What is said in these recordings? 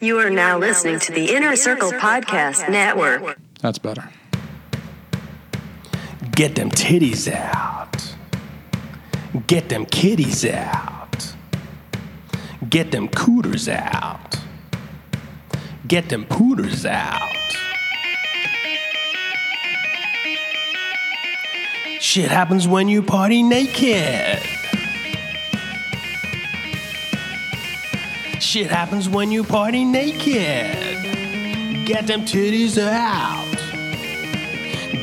You are now listening to the Inner Circle Podcast Network. That's better. Get them titties out. Get them kitties out. Get them cooters out. Get them pooters out. Shit happens when you party naked. Shit happens when you party naked. Get them titties out.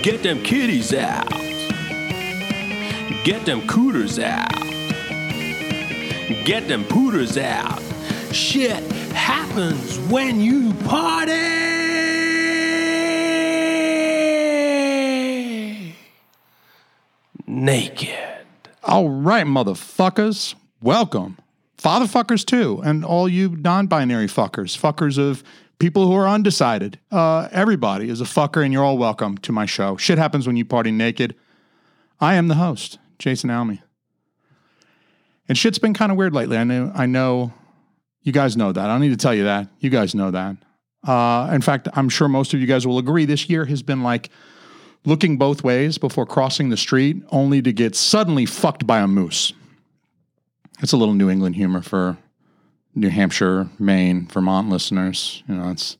Get them kitties out. Get them cooters out. Get them pooters out. Shit happens when you party naked. All right, motherfuckers. Welcome. Fatherfuckers, too. And all you non binary fuckers, fuckers of people who are undecided. Uh, everybody is a fucker, and you're all welcome to my show. Shit happens when you party naked. I am the host, Jason Alme. And shit's been kind of weird lately. I know, I know you guys know that. I don't need to tell you that. You guys know that. Uh, in fact, I'm sure most of you guys will agree this year has been like looking both ways before crossing the street, only to get suddenly fucked by a moose. It's a little New England humor for New Hampshire, Maine, Vermont listeners. You know, it's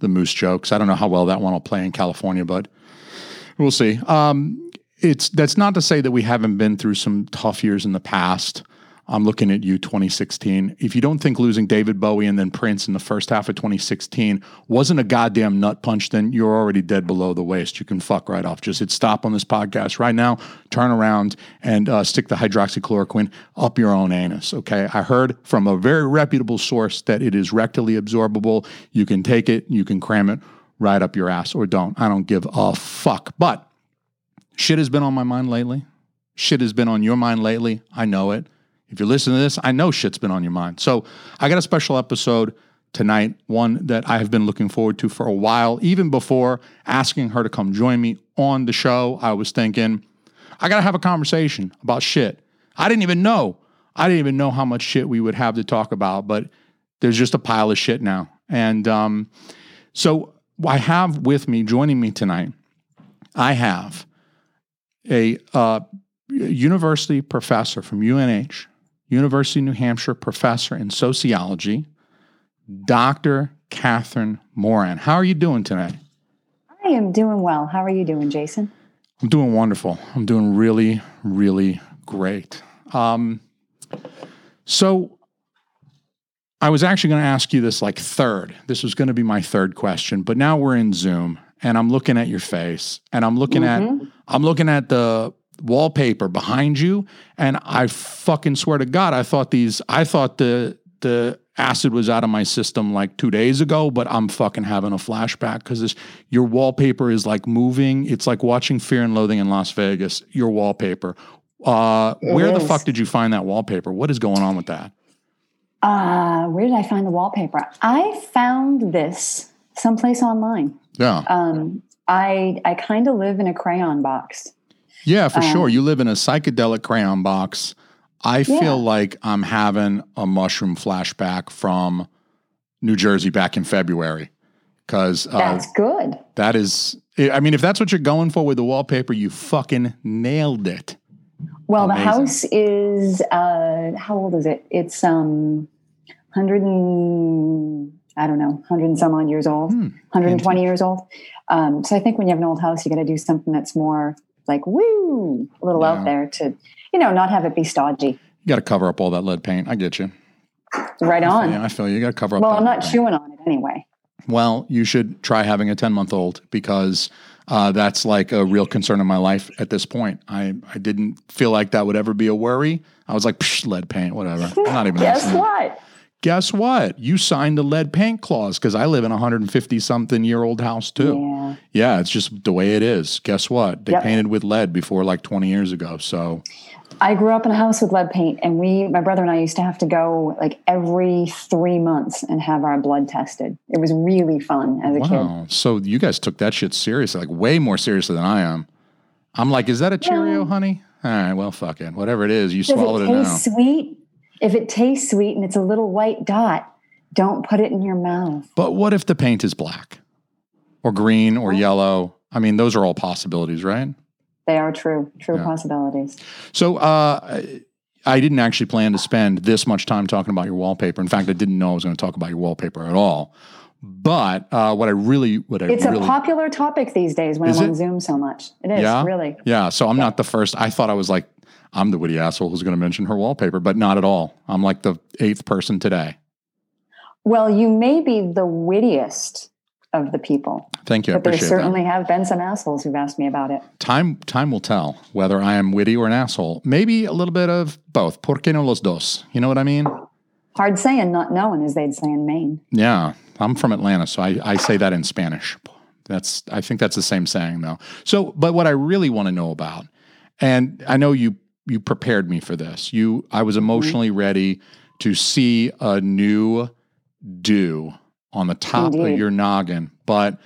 the moose jokes. I don't know how well that one will play in California, but we'll see. Um, it's that's not to say that we haven't been through some tough years in the past. I'm looking at you, 2016. If you don't think losing David Bowie and then Prince in the first half of 2016 wasn't a goddamn nut punch, then you're already dead below the waist. You can fuck right off. Just hit stop on this podcast right now, turn around, and uh, stick the hydroxychloroquine up your own anus. Okay. I heard from a very reputable source that it is rectally absorbable. You can take it, you can cram it right up your ass, or don't. I don't give a fuck. But shit has been on my mind lately. Shit has been on your mind lately. I know it. If you're listening to this, I know shit's been on your mind. So I got a special episode tonight, one that I have been looking forward to for a while. Even before asking her to come join me on the show, I was thinking, I got to have a conversation about shit. I didn't even know. I didn't even know how much shit we would have to talk about, but there's just a pile of shit now. And um, so I have with me, joining me tonight, I have a uh, university professor from UNH, University of New Hampshire professor in sociology, Dr. Catherine Moran. How are you doing tonight? I am doing well. How are you doing, Jason? I'm doing wonderful. I'm doing really, really great. Um, so, I was actually going to ask you this like third. This was going to be my third question, but now we're in Zoom and I'm looking at your face and I'm looking Mhm. at I'm looking at the wallpaper behind you and I fucking swear to god I thought these I thought the the acid was out of my system like 2 days ago but I'm fucking having a flashback cuz this your wallpaper is like moving it's like watching Fear and Loathing in Las Vegas your wallpaper uh where the fuck did you find that wallpaper what is going on with that Uh, where did I find the wallpaper? I found this someplace online. yeah Um, I I kind of live in a crayon box. Yeah, for Um, sure. You live in a psychedelic crayon box. I Yeah. feel like I'm having a mushroom flashback from New Jersey back in February because uh, That's good. that is, I mean, if that's what you're going for with the wallpaper, you fucking nailed it. Well, amazing. the house is uh, how old is it? It's um, hundred and I don't know, hundred and some odd years old, Hmm. hundred and twenty years old. Um, so I think when you have an old house, you got to do something that's more like woo, a little Yeah. out there to, you know, not have it be stodgy. You got to cover up all that lead paint. I get you. Right on. Yeah, I feel you. You got to cover up. Well, I'm not paint. chewing on it anyway. Well, you should try having a 10 month old because uh, that's like a real concern in my life at this point. I, I didn't feel like that would ever be a worry. I was like, Psh, lead paint, whatever. I'm not even Guess listening. what? Guess what? You signed the lead paint clause because I live in a 150 something year old house too. Yeah. Yeah, it's just the way it is. Guess what? They Yep. painted with lead before like 20 years ago. So, I grew up in a house with lead paint, and we, my brother and I, used to have to go like every three months and have our blood tested. It was really fun as a kid. So you guys took that shit seriously, like way more seriously than I am. I'm like, is that a Cheerio, Well- honey? All right, well, fuck it. Whatever it is, you Does swallowed it it now. sweet? If it tastes sweet and it's a little white dot, Don't put it in your mouth. But what if the paint is black or green or yellow? I mean, those are all possibilities, right? They are true, true Yeah. possibilities. So uh, I didn't actually plan to spend this much time talking about your wallpaper. In fact, I didn't know I was going to talk about your wallpaper at all. But uh, what I really, what I It's really, a popular topic these days when I'm on? Zoom so much. It is Yeah? really. yeah. So I'm not the first. I thought I was like, I'm the witty asshole who's going to mention her wallpaper, but not at all. I'm like the eighth person today. Well, you may be the wittiest of the people, Thank you. I but there certainly that. have been some assholes who've asked me about it. Time, time will tell whether I am witty or an asshole. Maybe a little bit of both. ¿Por qué no los dos? You know what I mean? Hard saying, not knowing, as they'd say in Maine. Yeah, I'm from Atlanta, so I, I say that in Spanish. That's I think that's the same saying though. So, but what I really want to know about, and I know you you prepared me for this. You I was emotionally ready to see a new do on the top of your noggin, but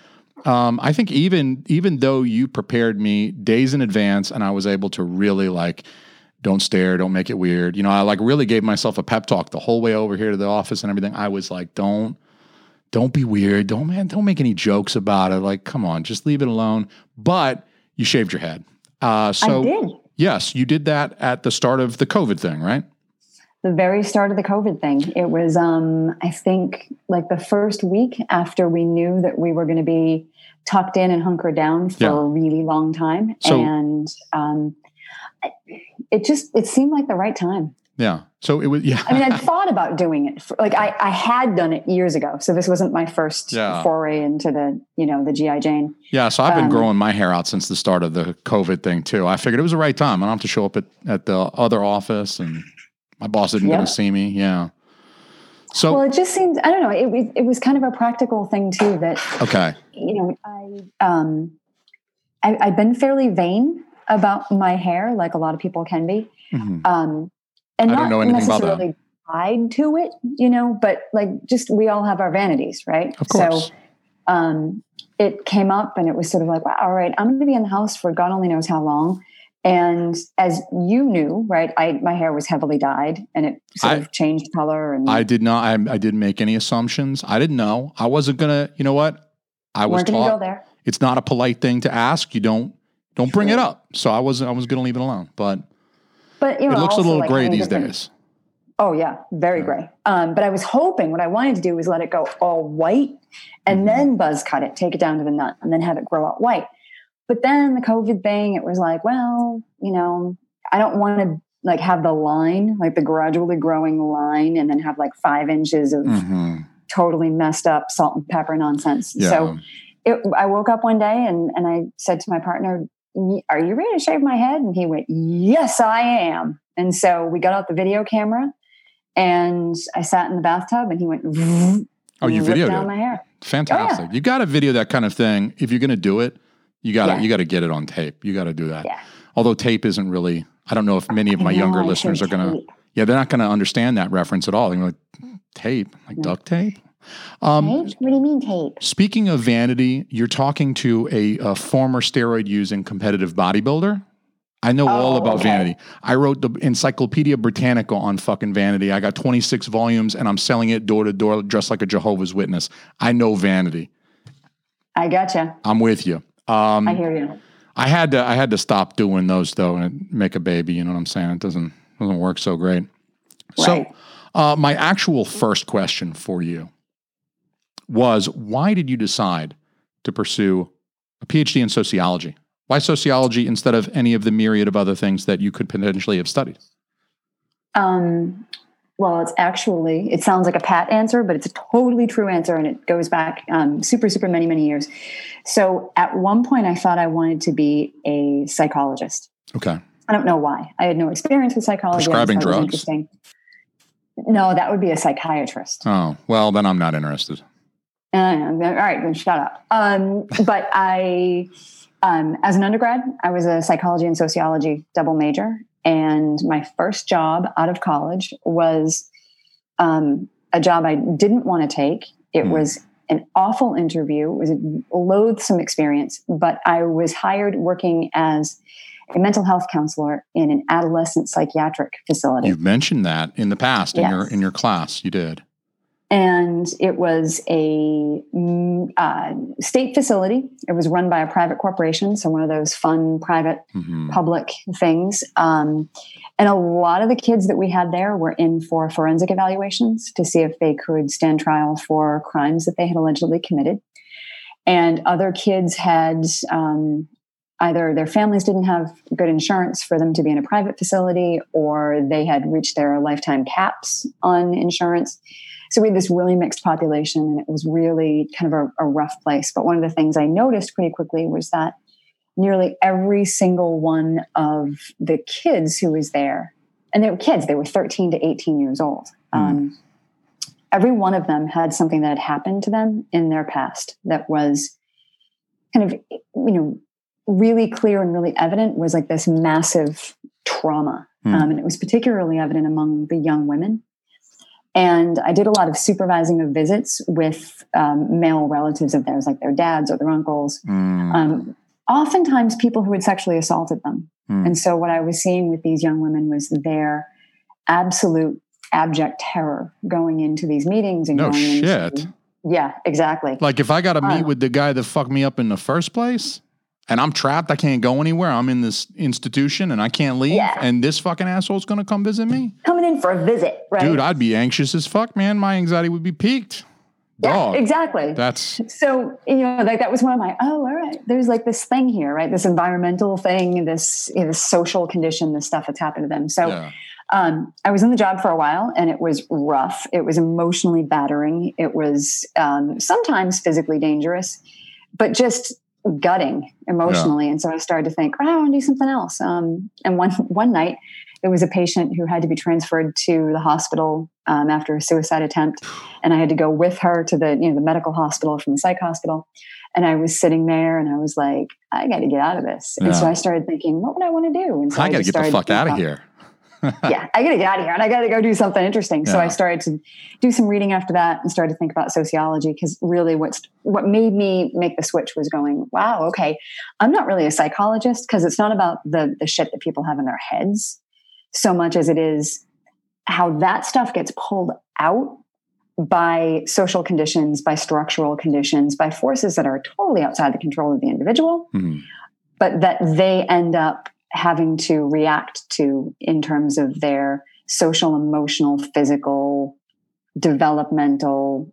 um, I think even even though you prepared me days in advance, and I was able to really like don't stare, don't make it weird. You know, I like really gave myself a pep talk the whole way over here to the office and everything. I was like, don't, don't be weird. Don't man, don't make any jokes about it. Like, come on, just leave it alone. But you shaved your head. Uh, so I did. Yes, you did that at the start of the COVID thing, right? The very start of the COVID thing. It was, um, I think, like the first week after we knew that we were going to be tucked in and hunkered down for Yeah. a really long time. So- and um, it just, it seemed like the right time. Yeah. So it was yeah. I mean, I'd thought about doing it. For, like I, I had done it years ago, so this wasn't my first Yeah. foray into the, you know, the GI Jane. Yeah, so I've been Um, growing my hair out since the start of the COVID thing too. I figured it was the right time. I don't have to show up at, at the other office, and my boss isn't Yeah. going to see me. Yeah. So Well, it just seemed, I don't know, it, was- it was kind of a practical thing too that, okay, you know, I, um, I, I've been fairly vain about my hair, like a lot of people can be. Mhm. Um, and I don't not know anything about that. necessarily tied to it, you know, but like just we all have our vanities, right? of course. So um, it came up and it was sort of like, wow, all right, I'm going to be in the house for God only knows how long. And as you knew, right, I my hair was heavily dyed and it sort I- of changed color and I did not. I, I didn't make any assumptions. I didn't know. I wasn't gonna. You know what? I was going to go there. it's not a polite thing to ask. You don't don't bring it up. So I wasn't. I was gonna leave it alone. But But you know, it looks a little like, gray these days. Oh yeah, very Yeah. gray. Um, but I was hoping what I wanted to do was let it go all white and Mhm. then buzz cut it, take it down to the nut, and then have it grow out white. But then the COVID thing, it was like, well, you know, I don't want to like have the line, like the gradually growing line, and then have like five inches of hmm totally messed up salt and pepper nonsense. Yeah. So it, I woke up one day and, and I said to my partner, "Y- Are you ready to shave my head? And he went, Yes, I am. And so we got out the video camera and I sat in the bathtub and he went, oh, you videoed down it. my hair. Fantastic. Oh, you got to video that kind of thing. If you're going to do it, you got to Yeah. you got to get it on tape. You got to do that. Yeah. Although tape isn't really. I don't know if many of my know, younger I listeners are going to. Yeah, they're not going to understand that reference at all. They're like tape, like mm. duct tape. Um, Tape? What do you mean tape? Speaking of vanity, you're talking to a, a former steroid using competitive bodybuilder. I know all Oh, about okay. vanity. I wrote the Encyclopedia Britannica on fucking vanity. I got 26 volumes and I'm selling it door to door dressed like a Jehovah's Witness. I know vanity. I gotcha. I'm with you. Um, I hear you. I had to I had to stop doing those though and make a baby. You know what I'm saying? It doesn't doesn't work so great. Right. So, uh, my actual first question for you was: Why did you decide to pursue a PhD in sociology? Why sociology instead of any of the myriad of other things that you could potentially have studied? Um, well, it's actually, it sounds like a pat answer, but it's a totally true answer. And it goes back um, super, super many, many years. So at one point, I thought I wanted to be a psychologist. Okay, I don't know why. I had no experience with psychology. Prescribing thought it was drugs? Interesting. No, that would be a psychiatrist. oh well, then I'm not interested. Uh, all right, then shut up. Um, but I, um, as an undergrad, I was a psychology and sociology double major. And my first job out of college was um, a job I didn't want to take. It Hmm. was an awful interview, it was a loathsome experience, but I was hired working as a mental health counselor in an adolescent psychiatric facility. You've mentioned that in the past in your in your class. You did. And it was a mm, uh, state facility. It was run by a private corporation, so one of those fun private Mhm. public things. Um, and a lot of the kids that we had there were in for forensic evaluations to see if they could stand trial for crimes that they had allegedly committed. And other kids had um, either their families didn't have good insurance for them to be in a private facility, or they had reached their lifetime caps on insurance. So we had this really mixed population, and it was really kind of a, a rough place. But one of the things I noticed pretty quickly was that nearly every single one of the kids who was there, and they were kids, they were 13 to 18 years old. Um, every one of them had something that had happened to them in their past that was kind of, you know, really clear and really evident was like this massive trauma. Hmm. Um, and it was particularly evident among the young women. And I did a lot of supervising of visits with um, male relatives of theirs, like their dads or their uncles. Mm. Um, oftentimes, people who had sexually assaulted them. Hmm. And so, what I was seeing with these young women was their absolute abject terror going into these meetings and No going shit. into yeah, exactly. Like if I got to meet Uh, with the guy that fucked me up in the first place, and I'm trapped, I can't go anywhere. I'm in this institution and I can't leave, Yeah. and this fucking asshole's gonna come visit me, Coming in for a visit, right? dude. I'd be anxious as fuck, man. My anxiety would be peaked. yeah, exactly. That's so you know like that was one of my oh all right there's like this thing here right this environmental thing this you know, this social condition this stuff that's happened to them so yeah. um, i was in the job for a while and it was rough it was emotionally battering it was um, sometimes physically dangerous but just gutting emotionally and so i started to think oh, i want to do something else um, and one one night there was a patient who had to be transferred to the hospital um, after a suicide attempt and I had to go with her to the you know the medical hospital from the psych hospital. And I was sitting there, and I was like, I got to get out of this. And so I started thinking, what would I want to do? And so I gotta get the fuck out of here. yeah, I got to get out of here, and I got to go do something interesting. So I started to do some reading after that, and started to think about sociology because really, what's what made me make the switch was going, wow, okay, I'm not really a psychologist because it's not about the the shit that people have in their heads so much as it is how that stuff gets pulled out by social conditions, by structural conditions, by forces that are totally outside the control of the individual, Mhm. but that they end up having to react to in terms of their social, emotional, physical, developmental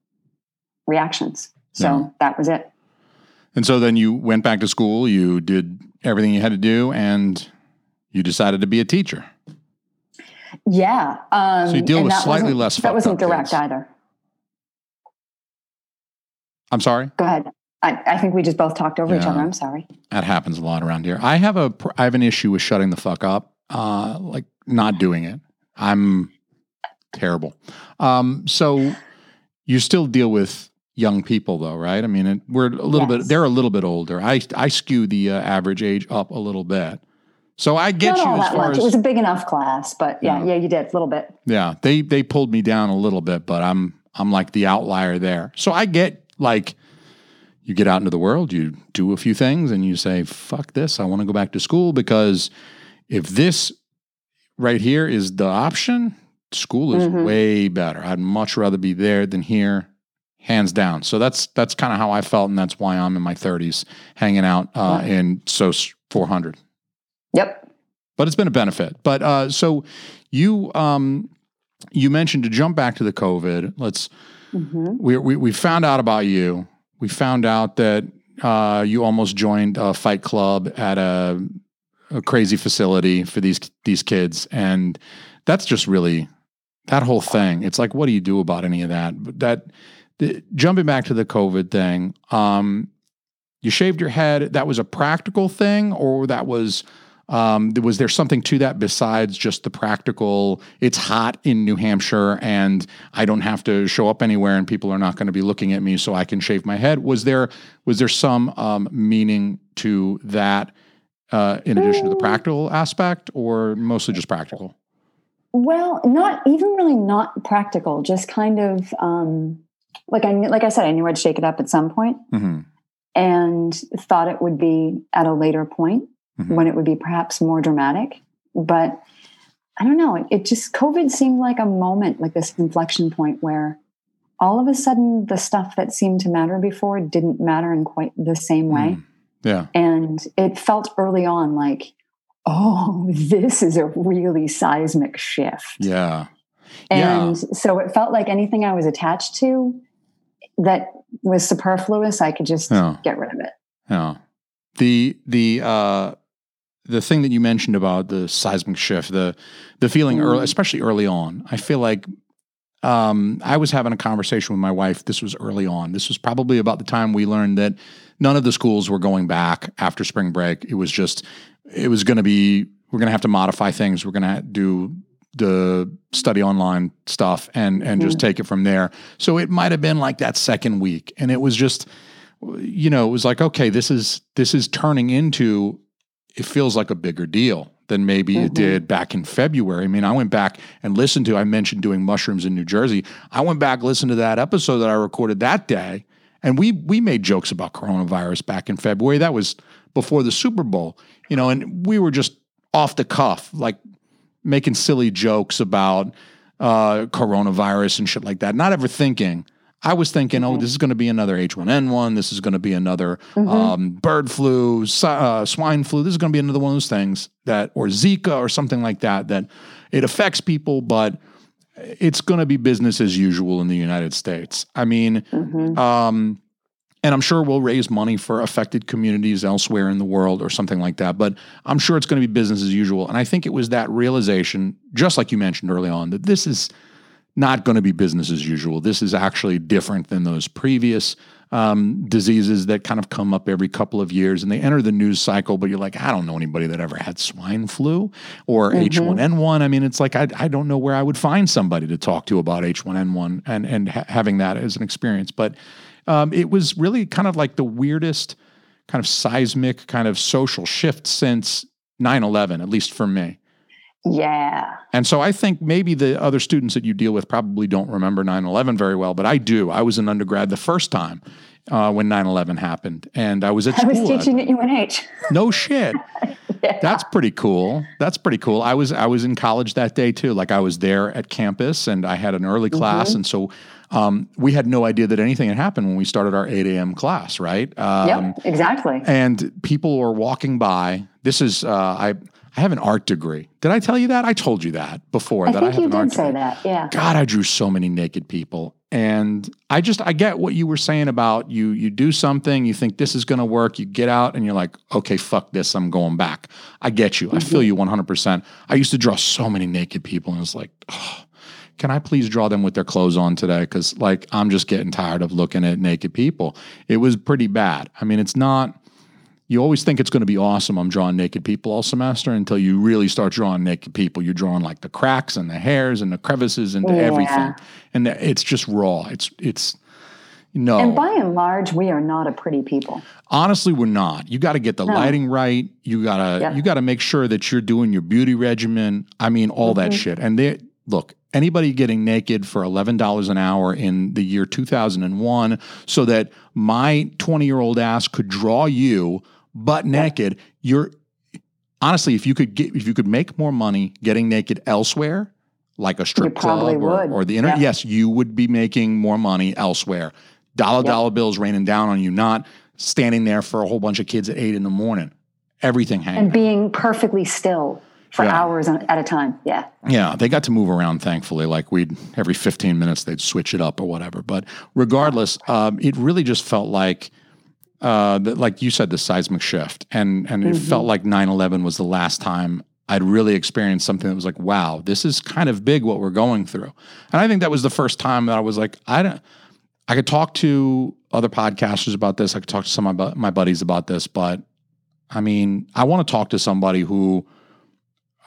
reactions. So Yeah. that was it. And so then you went back to school. You did everything you had to do, and you decided to be a teacher. Yeah. Um, So you deal with slightly less That wasn't direct kids. either. I'm sorry. Go ahead. I, I think we just both talked over each other. I'm sorry. That happens a lot around here. I have a I have an issue with shutting the fuck up, uh, like not doing it. I'm terrible. Um, so you still deal with young people though, right? I mean, it, we're a little bit. They're a little bit older. I I skew the uh, average age up a little bit. So I get Not you all as that far much. as It was a big enough class, but yeah, Yeah. yeah, you did a little bit. yeah, they they pulled me down a little bit, but I'm I'm like the outlier there. So I get like you get out into the world, you do a few things and you say, "Fuck this, I want to go back to school because if this right here is the option, school is Mhm. way better. I'd much rather be there than here." Hands down. So that's that's kind of how I felt and that's why I'm in my 30s hanging out uh, Yeah. in SOS 400 Yep. but it's been a benefit. But uh, so you um, you mentioned to jump back to the COVID. Let's hmm we we, we found out about you. We found out that uh, you almost joined a fight club at a, a crazy facility for these these kids, and that's just really that whole thing. It's like, what do you do about any of that? But that the, jumping back to the COVID thing. Um, you shaved your head. That was a practical thing, or that was um, was there something to that besides just the practical? It's hot in New Hampshire, and I don't have to show up anywhere, and people are not going to be looking at me, so I can shave my head. Was there was there some um, meaning to that, uh, in addition to the practical aspect, or mostly just practical? Well, not even really not practical. Just kind of um, like I knew- like I said, I knew I'd shake it up at some point, hmm and thought it would be at a later point Mhm. when it would be perhaps more dramatic. But I don't know. It, it just COVID seemed like a moment, like this inflection point where all of a sudden the stuff that seemed to matter before didn't matter in quite the same way. Mm. Yeah. And it felt early on like, oh, this is a really seismic shift. Yeah. And so it felt like anything I was attached to that was superfluous, I could just Yeah. get rid of it. Yeah. The the uh the thing that you mentioned about the seismic shift, the the feeling early, Mhm. especially early on, I feel like um, I was having a conversation with my wife. This was early on. This was probably about the time we learned that none of the schools were going back after spring break. It was just, it was going to be, we're going to have to modify things. We're going to do the study online stuff and and just take it from there. So it might have been like that second week, and it was just, you know, it was like, okay, this is this is turning into. It feels like a bigger deal than maybe it Mhm. did back in February. I mean, I went back and listened to. I mentioned doing mushrooms in New Jersey. I went back listened to that episode that I recorded that day, and we we made jokes about coronavirus back in February. That was before the Super Bowl, you know, and we were just off the cuff, like making silly jokes about uh, coronavirus and shit like that. Not ever thinking. I was thinking, oh, this is going to be another H1N1. This is going to be another um, bird flu, uh, swine flu. This is going to be another one of those things that, or Zika or something like that, that it affects people, but it's going to be business as usual in the United States. I mean, Mhm. um, and I'm sure we'll raise money for affected communities elsewhere in the world or something like that. But I'm sure it's going to be business as usual. And I think it was that realization, just like you mentioned early on, that this is not going to be business as usual. This is actually different than those previous um, diseases that kind of come up every couple of years and they enter the news cycle. But you're like, I don't know anybody that ever had swine flu or H1N1. I mean, it's like I, I don't know where I would find somebody to talk to about H1N1 and and ha- having that as an experience. But um, it was really kind of like the weirdest kind of seismic kind of social shift since 9-11 at least for me Yeah. and so i think maybe the other students that you deal with probably don't remember 9-11 very well but i do i was an undergrad the first time uh, when 9-11 happened and i was at I was school teaching at UNH. no shit that's pretty cool that's pretty cool i was i was in college that day too like i was there at campus and i had an early class and so um, we had no idea that anything had happened when we started our 8 a.m class right um, yep, exactly. and people were walking by. This is uh, I I have an art degree. Did I tell you that? I told you that before. I that think I have you an art did say degree. that. Yeah. God, I drew so many naked people, and I just I get what you were saying about you. You do something, you think this is going to work, you get out, and you're like, okay, fuck this, I'm going back. I get you. I mm-hmm. feel you 100. percent I used to draw so many naked people, and it's like. Oh, can I please draw them with their clothes on today? Because like I'm just getting tired of looking at naked people. It was pretty bad. I mean, it's not. You always think it's going to be awesome. I'm drawing naked people all semester until you really start drawing naked people. You're drawing like the cracks and the hairs and the crevices and Yeah. everything, and it's just raw. It's it's no. And by and large, we are not a pretty people. Honestly, we're not. You got to get the No. lighting right. You gotta you got to make sure that you're doing your beauty regimen. I mean, all that Mhm. shit. And they look anybody getting naked for eleven dollars an hour in the year two thousand and one, so that my twenty year old ass could draw you butt naked. You're honestly, if you could get if you could make more money getting naked elsewhere. Like a strip club or, or the internet, Yeah. yes, you would be making more money elsewhere. Dollar dollar bills raining down on you, not standing there for a whole bunch of kids at eight in the morning. Everything hanging. And being perfectly still for Yeah. hours at a time. Yeah. yeah, they got to move around, thankfully. Like we'd every 15 minutes they'd switch it up or whatever. But regardless, um, it really just felt like, uh, that, like you said, the seismic shift, and and it felt like 9/11 was the last time I'd really experienced something that was like, wow, this is kind of big what we're going through. And I think that was the first time that I was like, I don't. I could talk to other podcasters about this. I could talk to some of my, my buddies about this, but I mean, I want to talk to somebody who,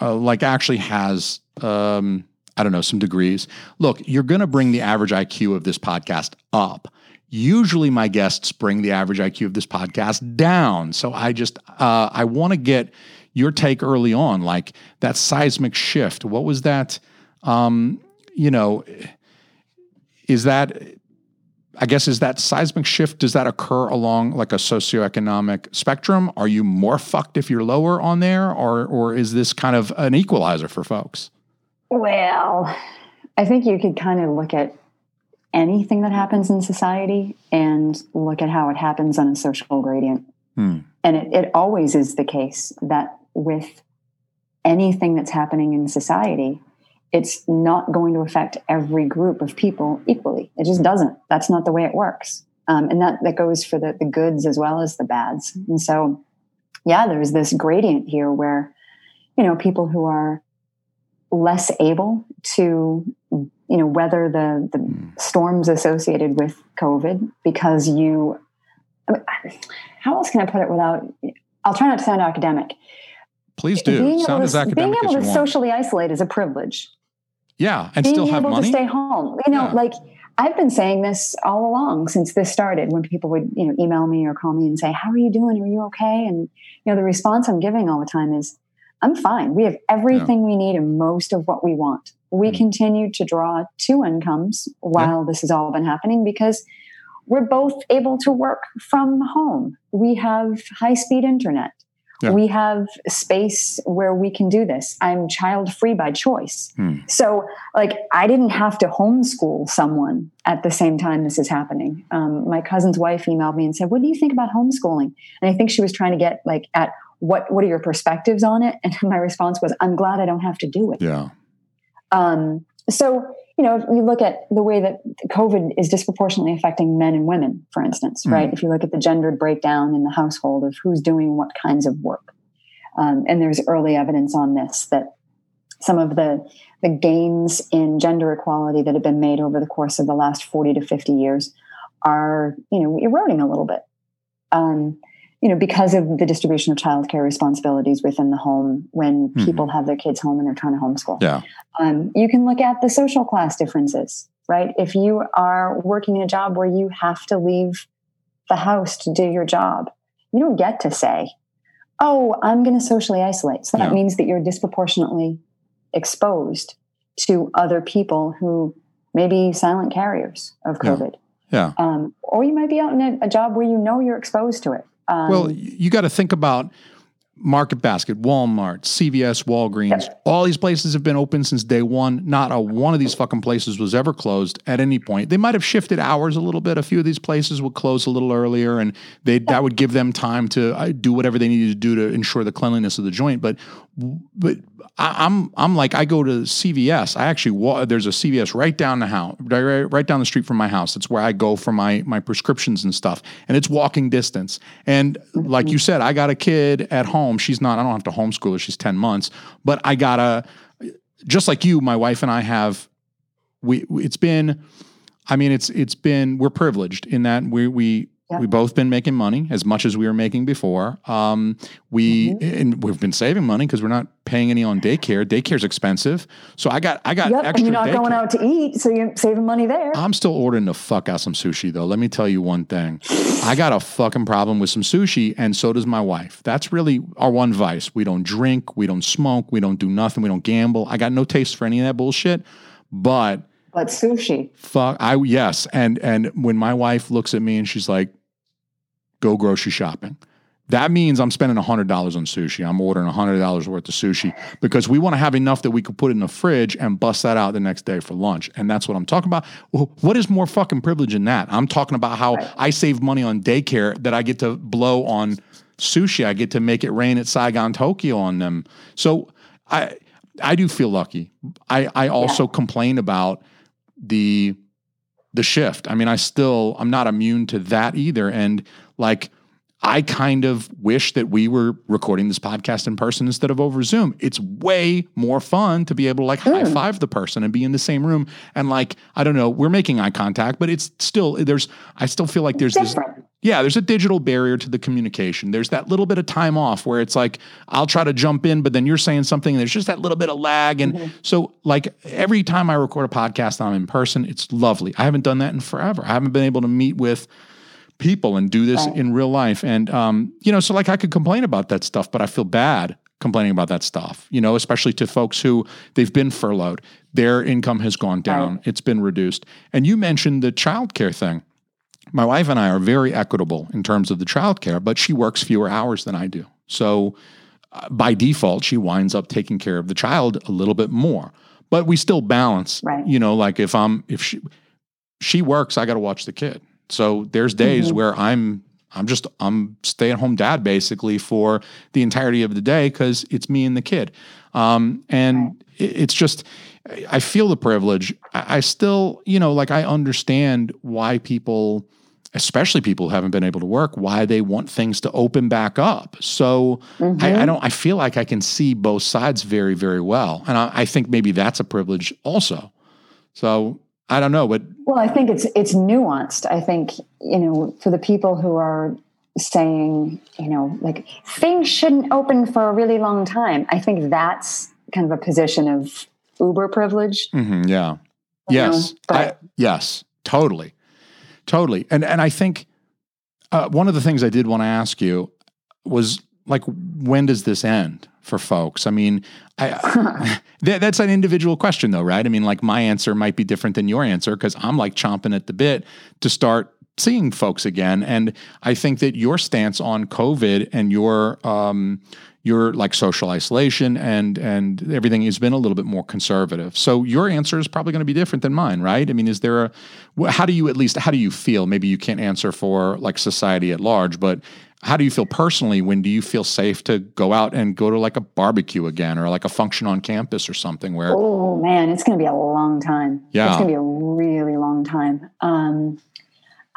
uh, like, actually has, um, I don't know, some degrees. Look, you're going to bring the average IQ of this podcast up. Usually, my guests bring the average IQ of this podcast down. So I just, uh, I want to get your take early on, like that seismic shift. What was that? Um, you know, is that I guess is that seismic shift does that occur along like a socioeconomic spectrum? Are you more fucked if you're lower on there or or is this kind of an equalizer for folks? Well, I think you could kind of look at anything that happens in society and look at how it happens on a social gradient. Hmm. And it, it always is the case that with anything that's happening in society, it's not going to affect every group of people equally. It just doesn't. That's not the way it works. Um, and that, that goes for the, the goods as well as the bads. And so, yeah, there's this gradient here where, you know, people who are less able to, you know, weather the, the hmm. storms associated with COVID because you, I mean, how else can I put it without, I'll try not to sound academic. Please do. Being Sound able, as to, academic being able to want. socially isolate is a privilege. yeah, and being still have able money. to stay home. You know, Yeah. like I've been saying this all along since this started. When people would, you know, email me or call me and say, "How are you doing? Are you okay?" And you know, the response I'm giving all the time is, "I'm fine. We have everything we need and most of what we want. We Mm. continue to draw two incomes while this has all been happening because." We're both able to work from home. We have high speed internet. Yeah. We have space where we can do this. I'm child free by choice. Hmm. So, like, I didn't have to homeschool someone at the same time this is happening. Um, my cousin's wife emailed me and said, "What do you think about homeschooling?" And I think she was trying to get like at what what are your perspectives on it? And my response was, "I'm glad I don't have to do it." Yeah. Um, so, you know, if you look at the way that COVID is disproportionately affecting men and women, for instance, Mm. right? If you look at the gendered breakdown in the household of who's doing what kinds of work, um, and there's early evidence on this that some of the the gains in gender equality that have been made over the course of the last 40 to 50 years are, you know, eroding a little bit. Um, you know, because of the distribution of childcare responsibilities within the home when Mhm. people have their kids home and they're trying to homeschool. Yeah. Um, you can look at the social class differences, right? If you are working in a job where you have to leave the house to do your job, you don't get to say, oh, I'm going to socially isolate. So that Yeah. means that you're disproportionately exposed to other people who may be silent carriers of Yeah. COVID. Yeah. Um, or you might be out in a, a job where you know you're exposed to it. Um, Well, you got to think about Market Basket, Walmart, CVS, Walgreens. All these places have been open since day one. Not a one of these fucking places was ever closed at any point. They might have shifted hours a little bit. A few of these places would close a little earlier, and they that would give them time to uh, do whatever they needed to do to ensure the cleanliness of the joint. But but I, I'm I'm like I go to CVS. I actually there's a CVS right down the house, right, right down the street from my house. That's where I go for my my prescriptions and stuff, and it's walking distance. And like you said, I got a kid at home. She's not. I don't have to homeschool her. She's ten months, but I gotta just like you. My wife and I have. We it's been. I mean, it's it's been we're privileged in that we we Yeah. we both been making money as much as we were making before. Um, we Mm-hmm. and we've been saving money because we're not paying any on daycare. Daycare's expensive, so I got I got yep, and you're not daycare. going out to eat, so you're saving money there. I'm still ordering the fuck out some sushi though. Let me tell you one thing. I got a fucking problem with some sushi, and so does my wife. That's really our one vice. We don't drink, we don't smoke, we don't do nothing, we don't gamble. I got no taste for any of that bullshit. But but sushi. fuck I yes. And and when my wife looks at me and she's like, go grocery shopping. That means I'm spending $100 on sushi. I'm ordering $100 worth of sushi because we want to have enough that we could put in the fridge and bust that out the next day for lunch. And that's what I'm talking about. What is more fucking privilege than that? I'm talking about how I save money on daycare that I get to blow on sushi. I get to make it rain at Saigon, Tokyo on them. So I I do feel lucky. I, I also complain about the the shift. I mean, I still I'm not immune to that either. And like I kind of wish that we were recording this podcast in person instead of over Zoom. It's way more fun to be able to like high five the person and be in the same room. And like, I don't know, we're making eye contact, but it's still there's I still feel like there's this yeah, there's a digital barrier to the communication. There's that little bit of time off where it's like I'll try to jump in, but then you're saying something. And there's just that little bit of lag, and mm-hmm. so like every time I record a podcast, I'm in person. It's lovely. I haven't done that in forever. I haven't been able to meet with people and do this Right. in real life, and um, you know, so like I could complain about that stuff, but I feel bad complaining about that stuff. You know, especially to folks who they've been furloughed, their income has gone down, it's been reduced, and you mentioned the childcare thing my wife and I are very equitable in terms of the childcare, but she works fewer hours than I do. So uh, by default, she winds up taking care of the child a little bit more. But we still balance, Right. you know, like if I'm if she she works, I got to watch the kid. So there's days Mm-hmm. where I'm I'm just I'm stay at home dad basically for the entirety of the day because it's me and the kid. Um, and it- it's just I feel the privilege. I, I still, you know, like I understand why people, especially people who haven't been able to work, why they want things to open back up. So I, I don't. I feel like I can see both sides very, very well, and I, I think maybe that's a privilege also. So I don't know, but Well, I think it's it's nuanced. I think you know for the people who are saying you know like things shouldn't open for a really long time. I think that's kind of a position of uber privilege. Mhm, yeah. Yes. know, I, yes. Totally. Totally. And and I think uh, one of the things I did want to ask you was like, when does this end for folks? I mean, I, that, that's an individual question, though, right? I mean, like my answer might be different than your answer because I'm like chomping at the bit to start seeing folks again. And I think that your stance on COVID and your um, your like social isolation and and everything has been a little bit more conservative. So your answer is probably going to be different than mine, right? I mean, is there a how do you at least how do you feel? Maybe you can't answer for like society at large, but how do you feel personally when do you feel safe to go out and go to like a barbecue again or like a function on campus or something where Oh man, it's going to be a long time. Yeah. it's going to be a really long time. Um,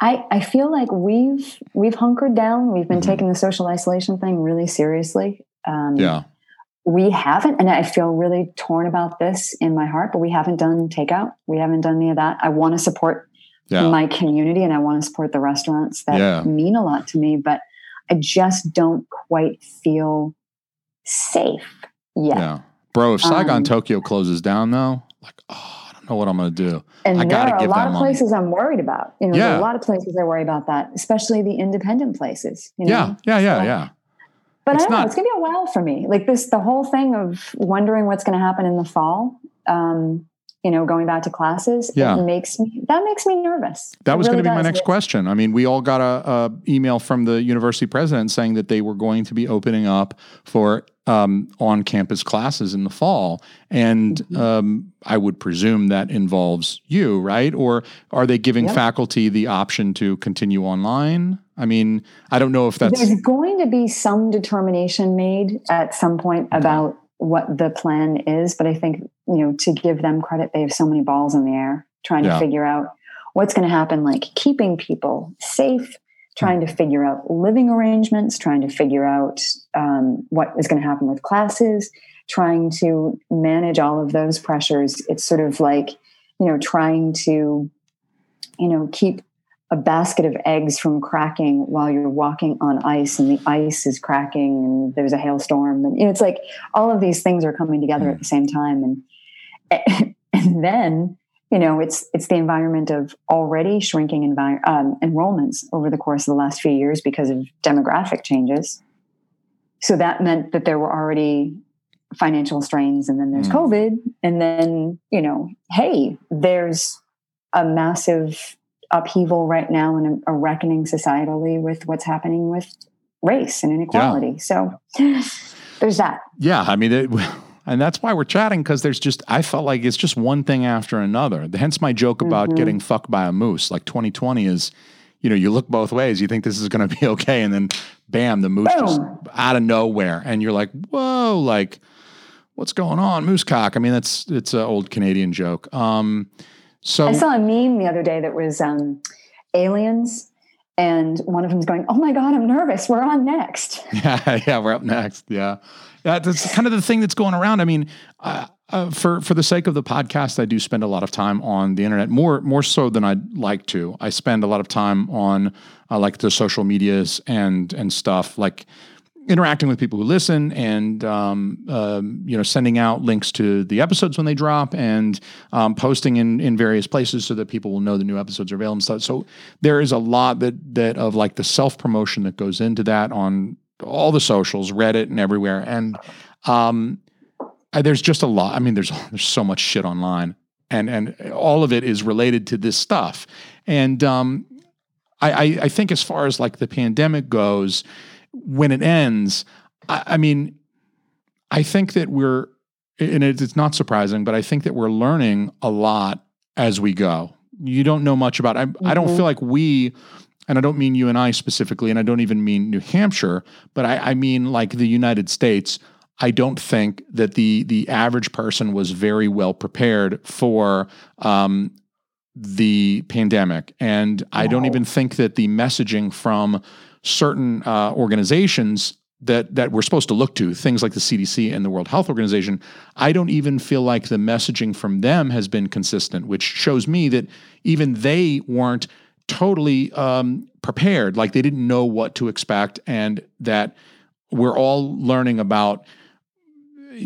I I feel like we've we've hunkered down. We've been Mhm. taking the social isolation thing really seriously. Um, yeah. we haven't, and I feel really torn about this in my heart. But we haven't done takeout. We haven't done any of that. I want to support Yeah. my community, and I want to support the restaurants that Yeah. mean a lot to me. But I just don't quite feel safe yet. Yeah. Bro, if Saigon Um, Tokyo closes down though, like, oh, I don't know what I'm going to do. And I there gotta are a lot of money. places I'm worried about. You know, Yeah. a lot of places I worry about that, especially the independent places. You know? Yeah. Yeah. Yeah. So- Yeah. But It's I don't not- know. It's going to be a while for me. Like this, the whole thing of wondering what's going to happen in the fall. Um, you know, going back to classes, Yeah. it makes me that makes me nervous. That was really going to be my next question. I mean, we all got a, a email from the university president saying that they were going to be opening up for um, on-campus classes in the fall, and Mm-hmm. um, I would presume that involves you, right? Or are they giving Yep. faculty the option to continue online? I mean, I don't know if that's There's going to be some determination made at some point about what the plan is, but I think you know to give them credit, they have so many balls in the air trying Yeah. to figure out what's going to happen, like keeping people safe, trying to figure out living arrangements, trying to figure out um, what is going to happen with classes, trying to manage all of those pressures. It's sort of like you know trying to you know keep a basket of eggs from cracking while you're walking on ice and the ice is cracking and there's a hailstorm. And you know, it's like all of these things are coming together at the same time. And and then you know it's it's the environment of already shrinking envi- um, enrollments over the course of the last few years because of demographic changes. So that meant that there were already financial strains and then there's Mm. covid. And then you know hey there's a massive upheaval right now and a, a reckoning societally with what's happening with race and inequality so there's that Yeah, I mean, it, and that's why we're chatting because there's just I felt like it's just one thing after another. Hence my joke about Mhm. getting fucked by a moose. Like 2020 is, you know, you look both ways. You think this is going to be okay, and then bam, the moose just out of nowhere, and you're like, whoa, like what's going on, moose cock? I mean, that's it's an old Canadian joke. Um, so i saw a meme the other day that was um, aliens and one of them's going oh my god i'm nervous we're on next Yeah, yeah, we're up next. Yeah, yeah, that's kind of the thing that's going around. I mean, uh, uh, for for the sake of the podcast, I do spend a lot of time on the internet, more more so than I'd like to. I spend a lot of time on uh, like the social medias and and stuff like interacting with people who listen and um, um, you know sending out links to the episodes when they drop and um, posting in in various places so that people will know the new episodes are available stuff. So there is a lot that that of like the self promotion that goes into that on all the socials, Reddit, and everywhere. And um, I, there's just a lot. I mean, there's there's so much shit online, and and all of it is related to this stuff. And um, I, I I think as far as like the pandemic goes, when it ends, I, I mean, I think that we're and it, it's not surprising, but I think that we're learning a lot as we go. you don't know much about. I, I don't feel like we, and I don't mean you and I specifically, and I don't even mean New Hampshire, but I, I mean like the United States. I don't think that the the average person was very well prepared for um, the pandemic, and I don't even think that the messaging from certain uh, organizations that that we're supposed to look to, things like the CDC and the World Health Organization, I don't even feel like the messaging from them has been consistent, which shows me that even they weren't totally um, prepared, like they didn't know what to expect, and that we're all learning about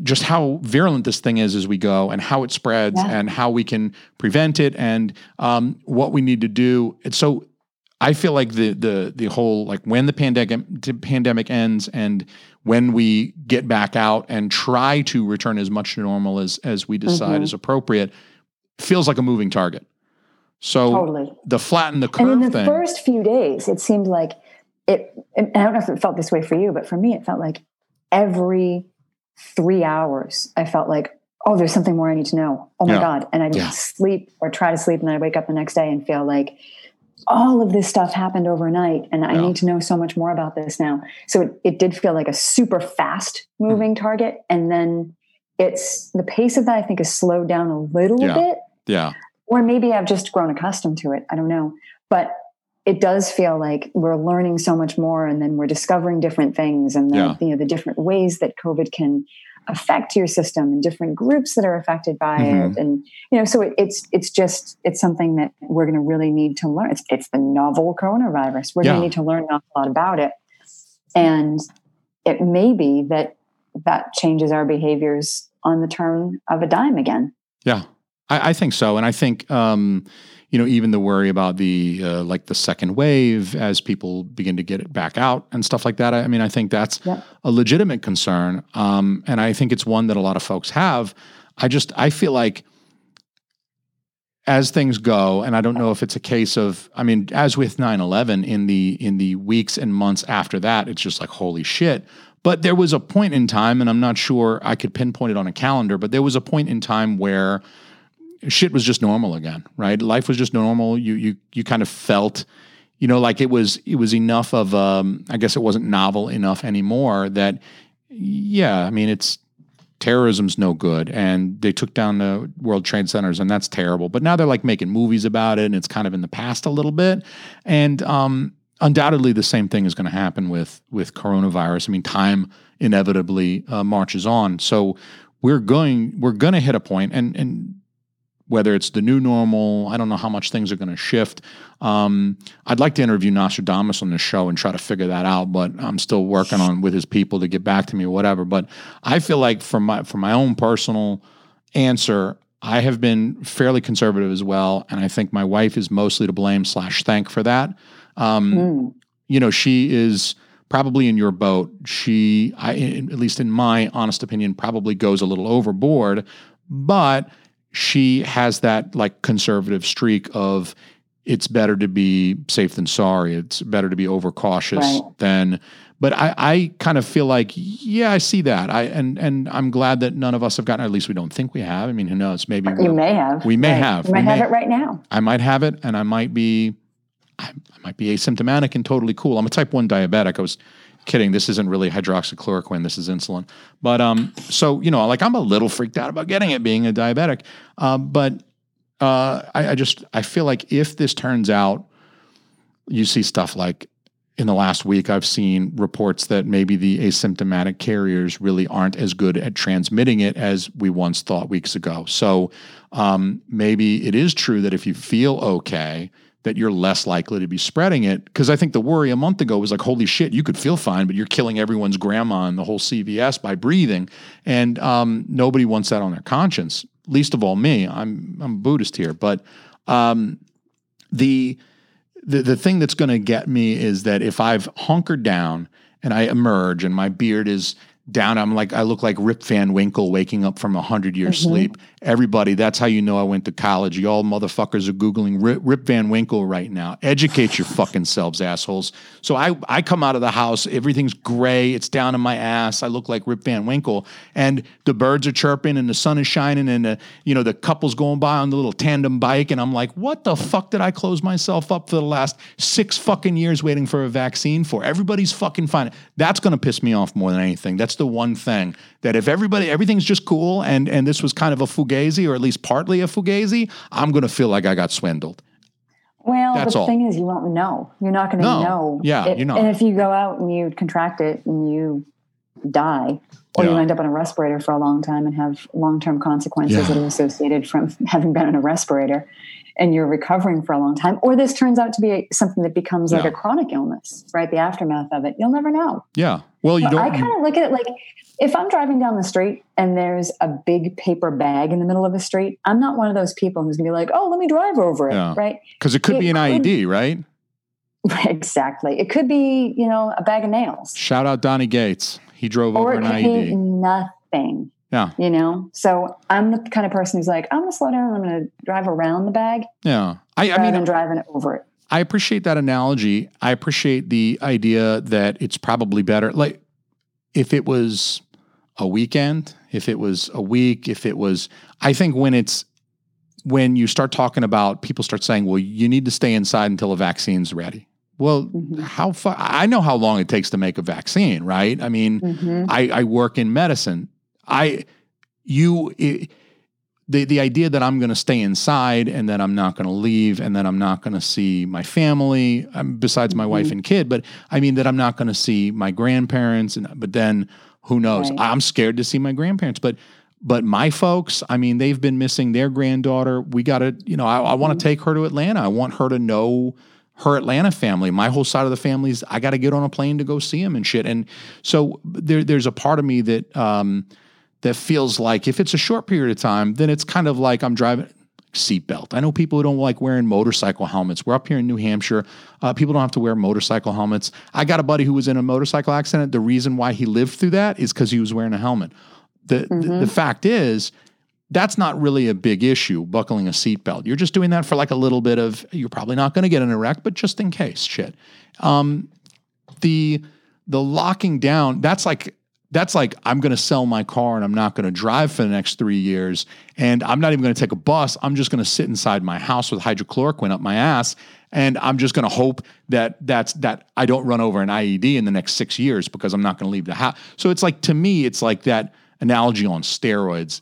just how virulent this thing is as we go and how it spreads Yeah. and how we can prevent it and um, what we need to do. And so I feel like the the the whole like when the pandemic pandemic ends and when we get back out and try to return as much to normal as as we decide Mhm. is appropriate feels like a moving target. So Totally. the flatten the curve. And in the thing. first few days, it seemed like it, and I don't know if it felt this way for you, but for me, it felt like every three hours, I felt like, oh, there's something more I need to know. Oh my Yeah. God. And I didn't Yeah. sleep or try to sleep. And then I wake up the next day and feel like all of this stuff happened overnight. And I Yeah. need to know so much more about this now. So it, it did feel like a super fast moving Hmm. target. And then it's the pace of that, I think, has slowed down a little Yeah. bit yeah. or maybe I've just grown accustomed to it. I don't know. But it does feel like we're learning so much more and then we're discovering different things and the, Yeah. you know the different ways that COVID can affect your system and different groups that are affected by Mhm. it. And you know, so it, it's it's just it's something that we're gonna really need to learn. It's it's the novel coronavirus. We're Yeah. gonna need to learn an awful lot about it. And it may be that that changes our behaviors on the turn of a dime again. Yeah, I, I think so, and I think um, you know even the worry about the uh, like the second wave as people begin to get it back out and stuff like that. I, I mean, I think that's Yep. a legitimate concern, um, and I think it's one that a lot of folks have. I just I feel like as things go, and I don't know if it's a case of, I mean, as with 9-11, in the in the weeks and months after that, it's just like holy shit. But there was a point in time, and I'm not sure I could pinpoint it on a calendar, but there was a point in time where shit was just normal again, right? Life was just normal. You you you kind of felt, you know, like it was it was enough of um I guess it wasn't novel enough anymore that yeah, I mean it's terrorism's no good and they took down the World Trade Centers and that's terrible. But now they're like making movies about it and it's kind of in the past a little bit. And um undoubtedly the same thing is going to happen with with coronavirus. I mean time inevitably uh, marches on. So we're going we're going to hit a point and and whether it's the new normal, I don't know how much things are going to shift. Um, I'd like to interview Nostradamus on the show and try to figure that out, but I'm still working on with his people to get back to me or whatever. But I feel like for my from my own personal answer, I have been fairly conservative as well, and I think my wife is mostly to blame slash thank for that. Um, Mm. you know, she is probably in your boat. She, I, at least in my honest opinion, probably goes a little overboard, but she has that like conservative streak of it's better to be safe than sorry. It's better to be overcautious Right. than. But I, I kind of feel like, yeah, I see that. I and and I'm glad that none of us have gotten. At least we don't think we have. I mean, who knows? Maybe You we'll- may have. we may Right. have. You might We have may- it right now. I might have it, and I might be, I, I might be asymptomatic and totally cool. I'm a type one diabetic. I was kidding. This isn't really hydroxychloroquine. This is insulin. But um, so you know, like I'm a little freaked out about getting it, being a diabetic. Uh, but uh, I, I just I feel like if this turns out, you see stuff like. In the last week, I've seen reports that maybe the asymptomatic carriers really aren't as good at transmitting it as we once thought weeks ago. So um, maybe it is true that if you feel okay, that you're less likely to be spreading it. Because I think the worry a month ago was like, holy shit, you could feel fine, but you're killing everyone's grandma and the whole CVS by breathing, and um, nobody wants that on their conscience. Least of all me. I'm I'm a Buddhist here, but um, the the the thing that's going to get me is that if I've hunkered down and I emerge and my beard is down. I'm like, I look like Rip Van Winkle waking up from a hundred years Mm-hmm. sleep. Everybody, that's how you know I went to college. You all motherfuckers are Googling Rip, Van Winkle right now. Educate your fucking selves, assholes. So I, I come out of the house, everything's gray, it's down in my ass. I look like Rip Van Winkle. And the birds are chirping and the sun is shining and the, you know, the couple's going by on the little tandem bike. And I'm like, what the fuck did I close myself up for the last six fucking years waiting for a vaccine for? Everybody's fucking fine. That's gonna piss me off more than anything. That's the one thing that if everybody everything's just cool and and this was kind of a fugazi or at least partly a fugazi, I'm gonna feel like I got swindled. Well, That's the all. thing is, you won't know. You're not going to No. know. Yeah, It- you're not. And if you go out and you contract it and you die, or you end up on a respirator for a long time and have long-term consequences Yeah. that are associated from having been on a respirator, and you're recovering for a long time, or this turns out to be something that becomes like a chronic illness, right? The aftermath of it, you'll never know. Yeah. Well, you But don't I kind of look at it like if I'm driving down the street and there's a big paper bag in the middle of the street, I'm not one of those people who's gonna be like, "Oh, let me drive over it," Yeah. right? because it could it be an could- IED, right? exactly. It could be, you know, a bag of nails, Shout out Donnie Gates. He drove or over an IED. nothing. Yeah. You know, so I'm the kind of person who's like, I'm gonna slow down. I'm gonna drive around the bag Yeah. I, I mean, than driving over it. I appreciate that analogy. I appreciate the idea that it's probably better. Like if it was a weekend, if it was a week, if it was, I think when it's, when you start talking about people start saying, well, you need to stay inside until a vaccine's ready. Well, Mhm. how far? I know how long it takes to make a vaccine, right? I mean, Mhm. I, I work in medicine. I, you, i the the idea that I'm going to stay inside and that I'm not going to leave and that I'm not going to see my family, um, besides my wife and kid, but I mean that I'm not going to see my grandparents. And but then who knows? Right. I'm scared to see my grandparents, but. But my folks, I mean, they've been missing their granddaughter. We got to, you know, I, I want to take her to Atlanta. I want her to know her Atlanta family. My whole side of the family's. I got to get on a plane to go see them and shit. And so there, there's a part of me that um, that feels like if it's a short period of time, then it's kind of like I'm driving seatbelt. I know people who don't like wearing motorcycle helmets. We're up here in New Hampshire. Uh, people don't have to wear motorcycle helmets. I got a buddy who was in a motorcycle accident. The reason why he lived through that is because he was wearing a helmet. The, the the fact is, that's not really a big issue. Buckling a seatbelt. You're just doing that for like a little bit of. You're probably not going to get in a wreck, but just in case, shit. Um, the the locking down that's like that's like i'm going to sell my car and i'm not going to drive for the next three years and i'm not even going to take a bus i'm just going to sit inside my house with hydrochloroquine up my ass and i'm just going to hope that that's that i don't run over an ied in the next six years because i'm not going to leave the house so it's like to me it's like that analogy on steroids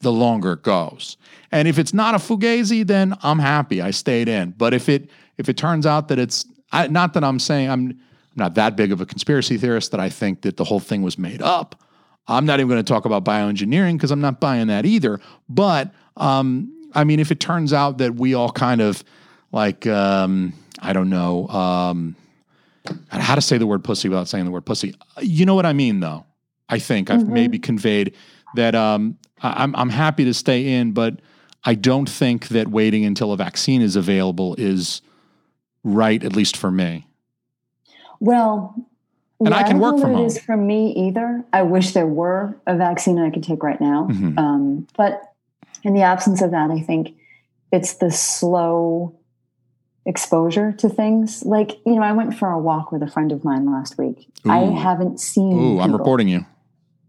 the longer it goes. And if it's not a fugazi, then I'm happy. I stayed in. But if it if it turns out that it's I, not that I'm saying I'm not that big of a conspiracy theorist that I think that the whole thing was made up. I'm not even going to talk about bioengineering because I'm not buying that either. But um, I mean, if it turns out that we all kind of like um, I don't know um, how to say the word pussy without saying the word pussy. You know what I mean, though. I think I've Mhm. maybe conveyed that um, I- I'm I'm happy to stay in, but I don't think that waiting until a vaccine is available is right, at least for me. Well, And I yeah, can don't work know from home. It is for me either. I wish there were a vaccine I could take right now. Mhm. Um, but in the absence of that, I think it's the slow exposure to things. Like, you know, I went for a walk with a friend of mine last week. I haven't seen. Ooh, I'm reporting you.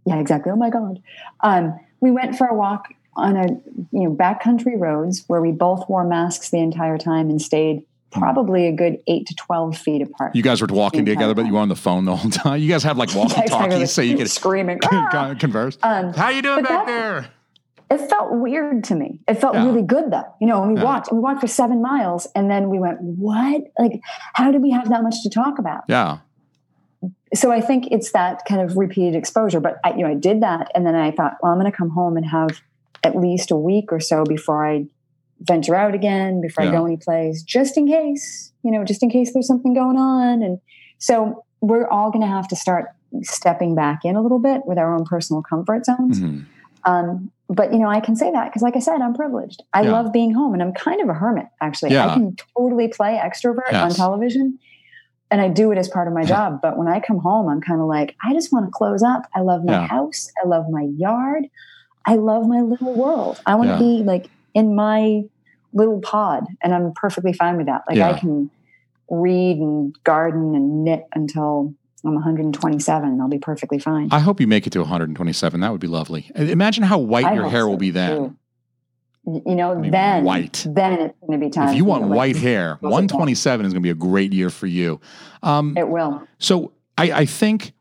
Yeah, exactly. Oh my God. Um, we went for a walk on a you know backcountry roads where we both wore masks the entire time and stayed probably a good eight to twelve feet apart. You guys were walking The entire together, but you were on the phone the whole time. You guys have like walkie exactly. talkies so you can screaming. "Ah!" converse. Um, How you doing but back that- there? it felt weird to me. It felt Yeah. really good though. You know, and we Yeah. walked, and we walked for seven miles, and then we went, "What? Like, how did we have that much to talk about?" Yeah. So I think it's that kind of repeated exposure. But I, you know, I did that, and then I thought, well, I'm going to come home and have at least a week or so before I venture out again, before Yeah. I go any place, just in case. You know, just in case there's something going on, and so we're all going to have to start stepping back in a little bit with our own personal comfort zones. Mhm. Um, but you know, I can say that because, like I said, I'm privileged. I Yeah. love being home, and I'm kind of a hermit. Actually, Yeah. I can totally play extrovert on television, and I do it as part of my job. But when I come home, I'm kind of like, I just want to close up. I love my Yeah. house. I love my yard. I love my little world. I want to Yeah. be like in my little pod, and I'm perfectly fine with that. Like Yeah. I can read and garden and knit until I'm 127, and I'll be perfectly fine. I hope you make it to 127. That would be lovely. Imagine how white I your hair so, will be then. too. You know, mean, then white. Then it's going to be time. If you want me to, like, white hair, it down. 127 is going to be a great year for you. Um, it will. So I, I think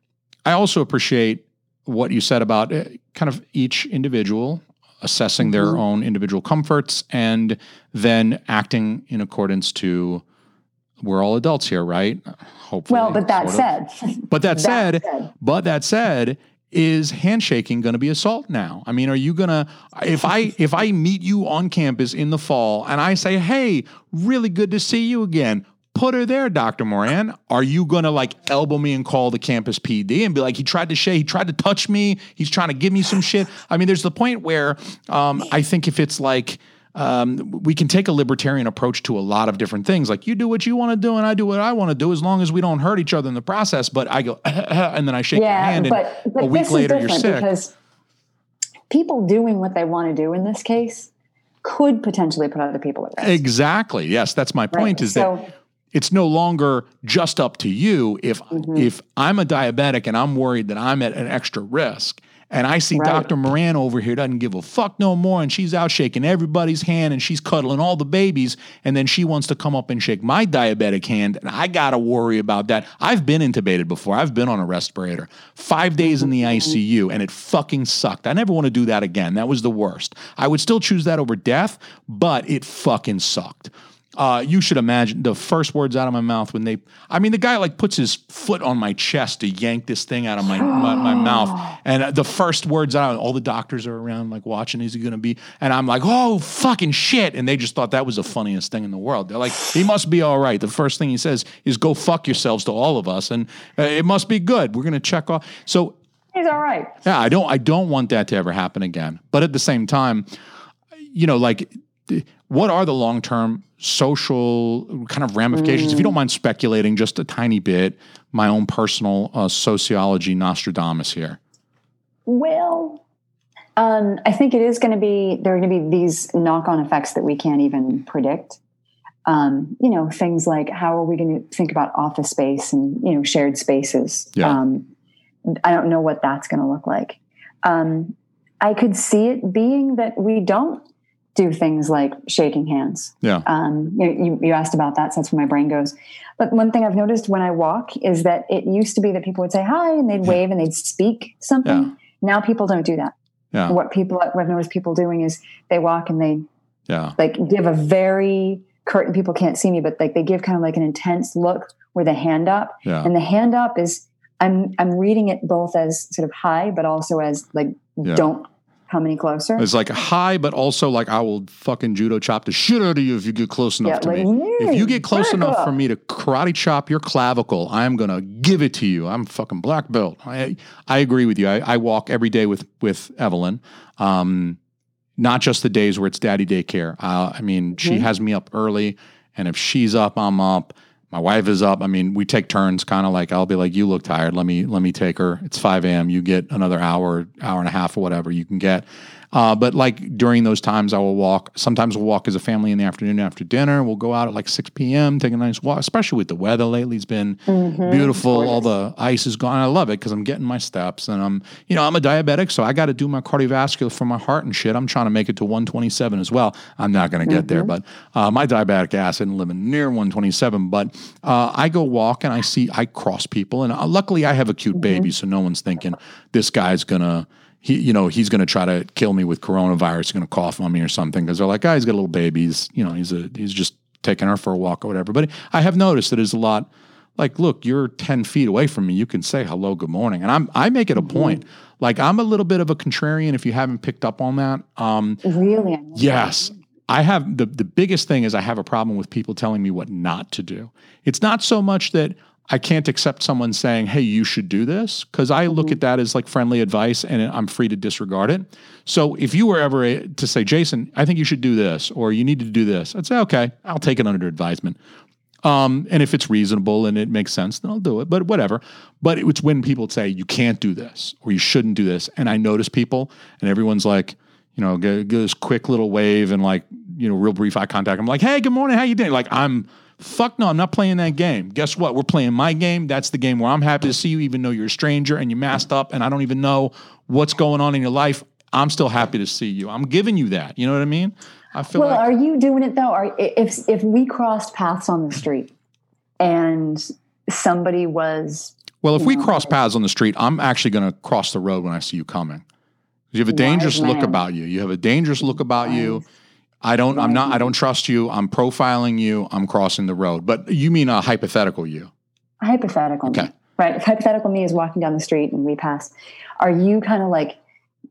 I also appreciate what you said about uh, kind of each individual assessing their Mhm. own individual comforts and then acting in accordance to we're all adults here, right? Hopefully. Well, but that said, but that, said, said, but that said, is handshaking going to be assault now? I mean, are you going to if I if I meet you on campus in the fall and I say, "Hey, really good to see you again." Put her there, Dr. Moran. Are you gonna like elbow me and call the campus PD and be like, he tried to shake, he tried to touch me, he's trying to give me some shit? I mean, there's the point where um, I think if it's like um, we can take a libertarian approach to a lot of different things. Like you do what you want to do, and I do what I want to do, as long as we don't hurt each other in the process. But I go, and then I shake your yeah, hand, and but, but a week later you're sick. because people doing what they want to do in this case could potentially put other people at risk. Exactly. Yes, that's my point. Right. Is that it's no longer just up to you. If Mm-hmm. if I'm a diabetic and I'm worried that I'm at an extra risk, and I see Right. Dr. Moran over here doesn't give a fuck no more, and she's out shaking everybody's hand and she's cuddling all the babies, and then she wants to come up and shake my diabetic hand, and I gotta worry about that. I've been intubated before. I've been on a respirator, five days in the Mm-hmm. ICU, and it fucking sucked. I never want to do that again. That was the worst. I would still choose that over death, but it fucking sucked. Uh, you should imagine the first words out of my mouth when they, I mean, the guy like puts his foot on my chest to yank this thing out of my, my, my mouth. And uh, the first words out, all the doctors are around like watching, is he going to be? And I'm like, oh, fucking shit. And they just thought that was the funniest thing in the world. They're like, he must be all right. The first thing he says is go fuck yourselves to all of us. And uh, it must be good. We're going to check off. So He's all right. yeah, I don't I don't want that to ever happen again. But at the same time, you know, like what are the long-term social kind of ramifications? If you don't mind speculating just a tiny bit, my own personal uh, sociology Nostradamus here. Well, um, I think it is going to be there are going to be these knock-on effects that we can't even predict. Um, you know, things like how are we going to think about office space and you know shared spaces. Yeah. Um, I don't know what that's going to look like. Um, I could see it being that we don't do things like shaking hands. Yeah. Um, you, you, you asked about that, so that's where my brain goes. But one thing I've noticed when I walk is that it used to be that people would say hi and they'd wave and they'd speak something. Yeah. Now people don't do that. Yeah. What people what I've noticed people doing is they walk and they Yeah. like give a very curtain. People can't see me, but like they give kind of like an intense look with a hand up, Yeah. and the hand up is I'm I'm reading it both as sort of hi, but also as like Yeah. don't come any closer. It's like hi, but also like I will fucking judo chop the shit out of you if you get close enough Yeah, to like, me. If you "Mm, get close enough up." for me to karate chop your clavicle, I'm gonna give it to you. I'm fucking black belt. I I agree with you. I, I walk every day with with Evelyn. Um, not just the days where it's daddy daycare. Uh, I mean, she Mm-hmm. has me up early, and if she's up, I'm up. My wife is up. I mean, we take turns, kind of like I'll be like, "You look tired. Let me let me take her." It's five a.m. You get another hour, hour and a half, or whatever you can get. Uh, but like during those times, I will walk. Sometimes we'll walk as a family in the afternoon after dinner. We'll go out at like 6 p.m., take a nice walk, especially with the weather lately. It's been beautiful. All the ice is gone. I love it because I'm getting my steps. And I'm, you know, I'm a diabetic, so I got to do my cardiovascular for my heart and shit. I'm trying to make it to 127 as well. I'm not going to get there, but uh, my diabetic ass isn't living near 127. But uh, I go walk and I see, I cross people. And uh, luckily, I have a cute baby, so no one's thinking this guy's going to he, you know, he's going to try to kill me with coronavirus. He's going to cough on me or something because they're like, oh, he's got a little baby. He's, you know, he's a, he's just taking her for a walk or whatever. But I have noticed that there's a lot like, look, you're 10 feet away from me. You can say hello, good morning. And I'm, I make it a point. Like I'm a little bit of a contrarian if you haven't picked up on that. Um, really, Yes. I have the the biggest thing is I have a problem with people telling me what not to do. It's not so much that I can't accept someone saying, "Hey, you should do this," because I look at that as like friendly advice and I'm free to disregard it. So if you were ever a- to say, "Jason, I think you should do this," or "You need to do this," I'd say, "Okay, I'll take it under advisement." Um, and if it's reasonable and it makes sense, then I'll do it. But whatever. But it's when people say you can't do this or you shouldn't do this, and I notice people, and everyone's like, you know, give this quick little wave and like, you know, real brief eye contact. I'm like, hey, good morning, how you doing? Like, I'm fuck no, I'm not playing that game. Guess what? We're playing my game. That's the game where I'm happy to see you, even though you're a stranger and you're masked up, and I don't even know what's going on in your life. I'm still happy to see you. I'm giving you that. You know what I mean? I feel Well, like are you doing it though? Are if if we crossed paths on the street and somebody was Well, if we No. cross paths on the street, I'm actually going to cross the road when I see you coming. You have a dangerous look about you. You have a dangerous look about you. I don't. I'm not. I don't trust you. I'm profiling you. I'm crossing the road. But you mean a hypothetical you? A hypothetical me, Okay. right? If hypothetical me is walking down the street and we pass, are you kind of like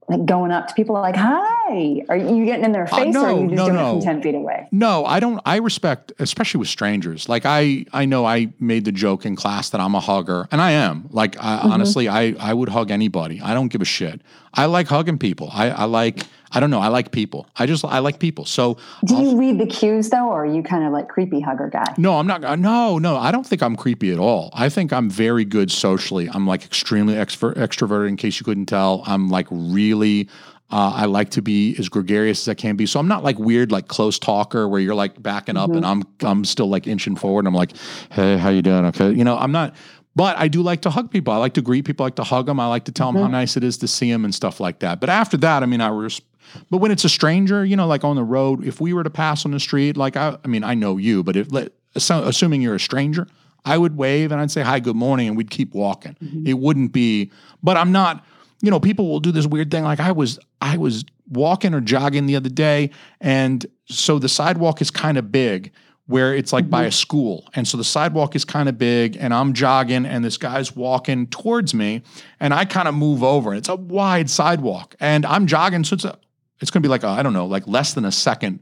like going up to people like hi? Are you getting in their face or are Uh, you just no, doing it from ten feet away? No, I don't. I respect, especially with strangers. Like I, I know I made the joke in class that I'm a hugger, and I am. Like I, Mm-hmm. honestly, I, I would hug anybody. I don't give a shit. I like hugging people. I, I like. I don't know. I like people. I just I like people. So Do I'll- you read the cues though, or are you kind of like creepy hugger guy? No, I'm not. uh, No, no, I don't think I'm creepy at all. I think I'm very good socially. I'm like extremely extro- extroverted. In case you couldn't tell, I'm like really. Uh, I like to be as gregarious as I can be. So I'm not like weird, like close talker where you're like backing up and I'm I'm still like inching forward. And I'm like, hey, how you doing? Okay, you know, I'm not. But I do like to hug people. I like to greet people. I like to hug them. I like to tell them how nice it is to see them and stuff like that. But after that, I mean, I res- but when it's a stranger, you know, like on the road, if we were to pass on the street, like I, I mean, I know you, but if let, assuming you're a stranger, I would wave and I'd say hi, good morning, and we'd keep walking. Mm-hmm. It wouldn't be, but I'm not. You know, people will do this weird thing. Like I was, I was walking or jogging the other day, and so the sidewalk is kind of big where it's like by mm-hmm. a school. And so the sidewalk is kind of big and I'm jogging and this guy's walking towards me and I kind of move over. It's a wide sidewalk and I'm jogging. So it's a, it's going to be like, I I don't know, like less than a second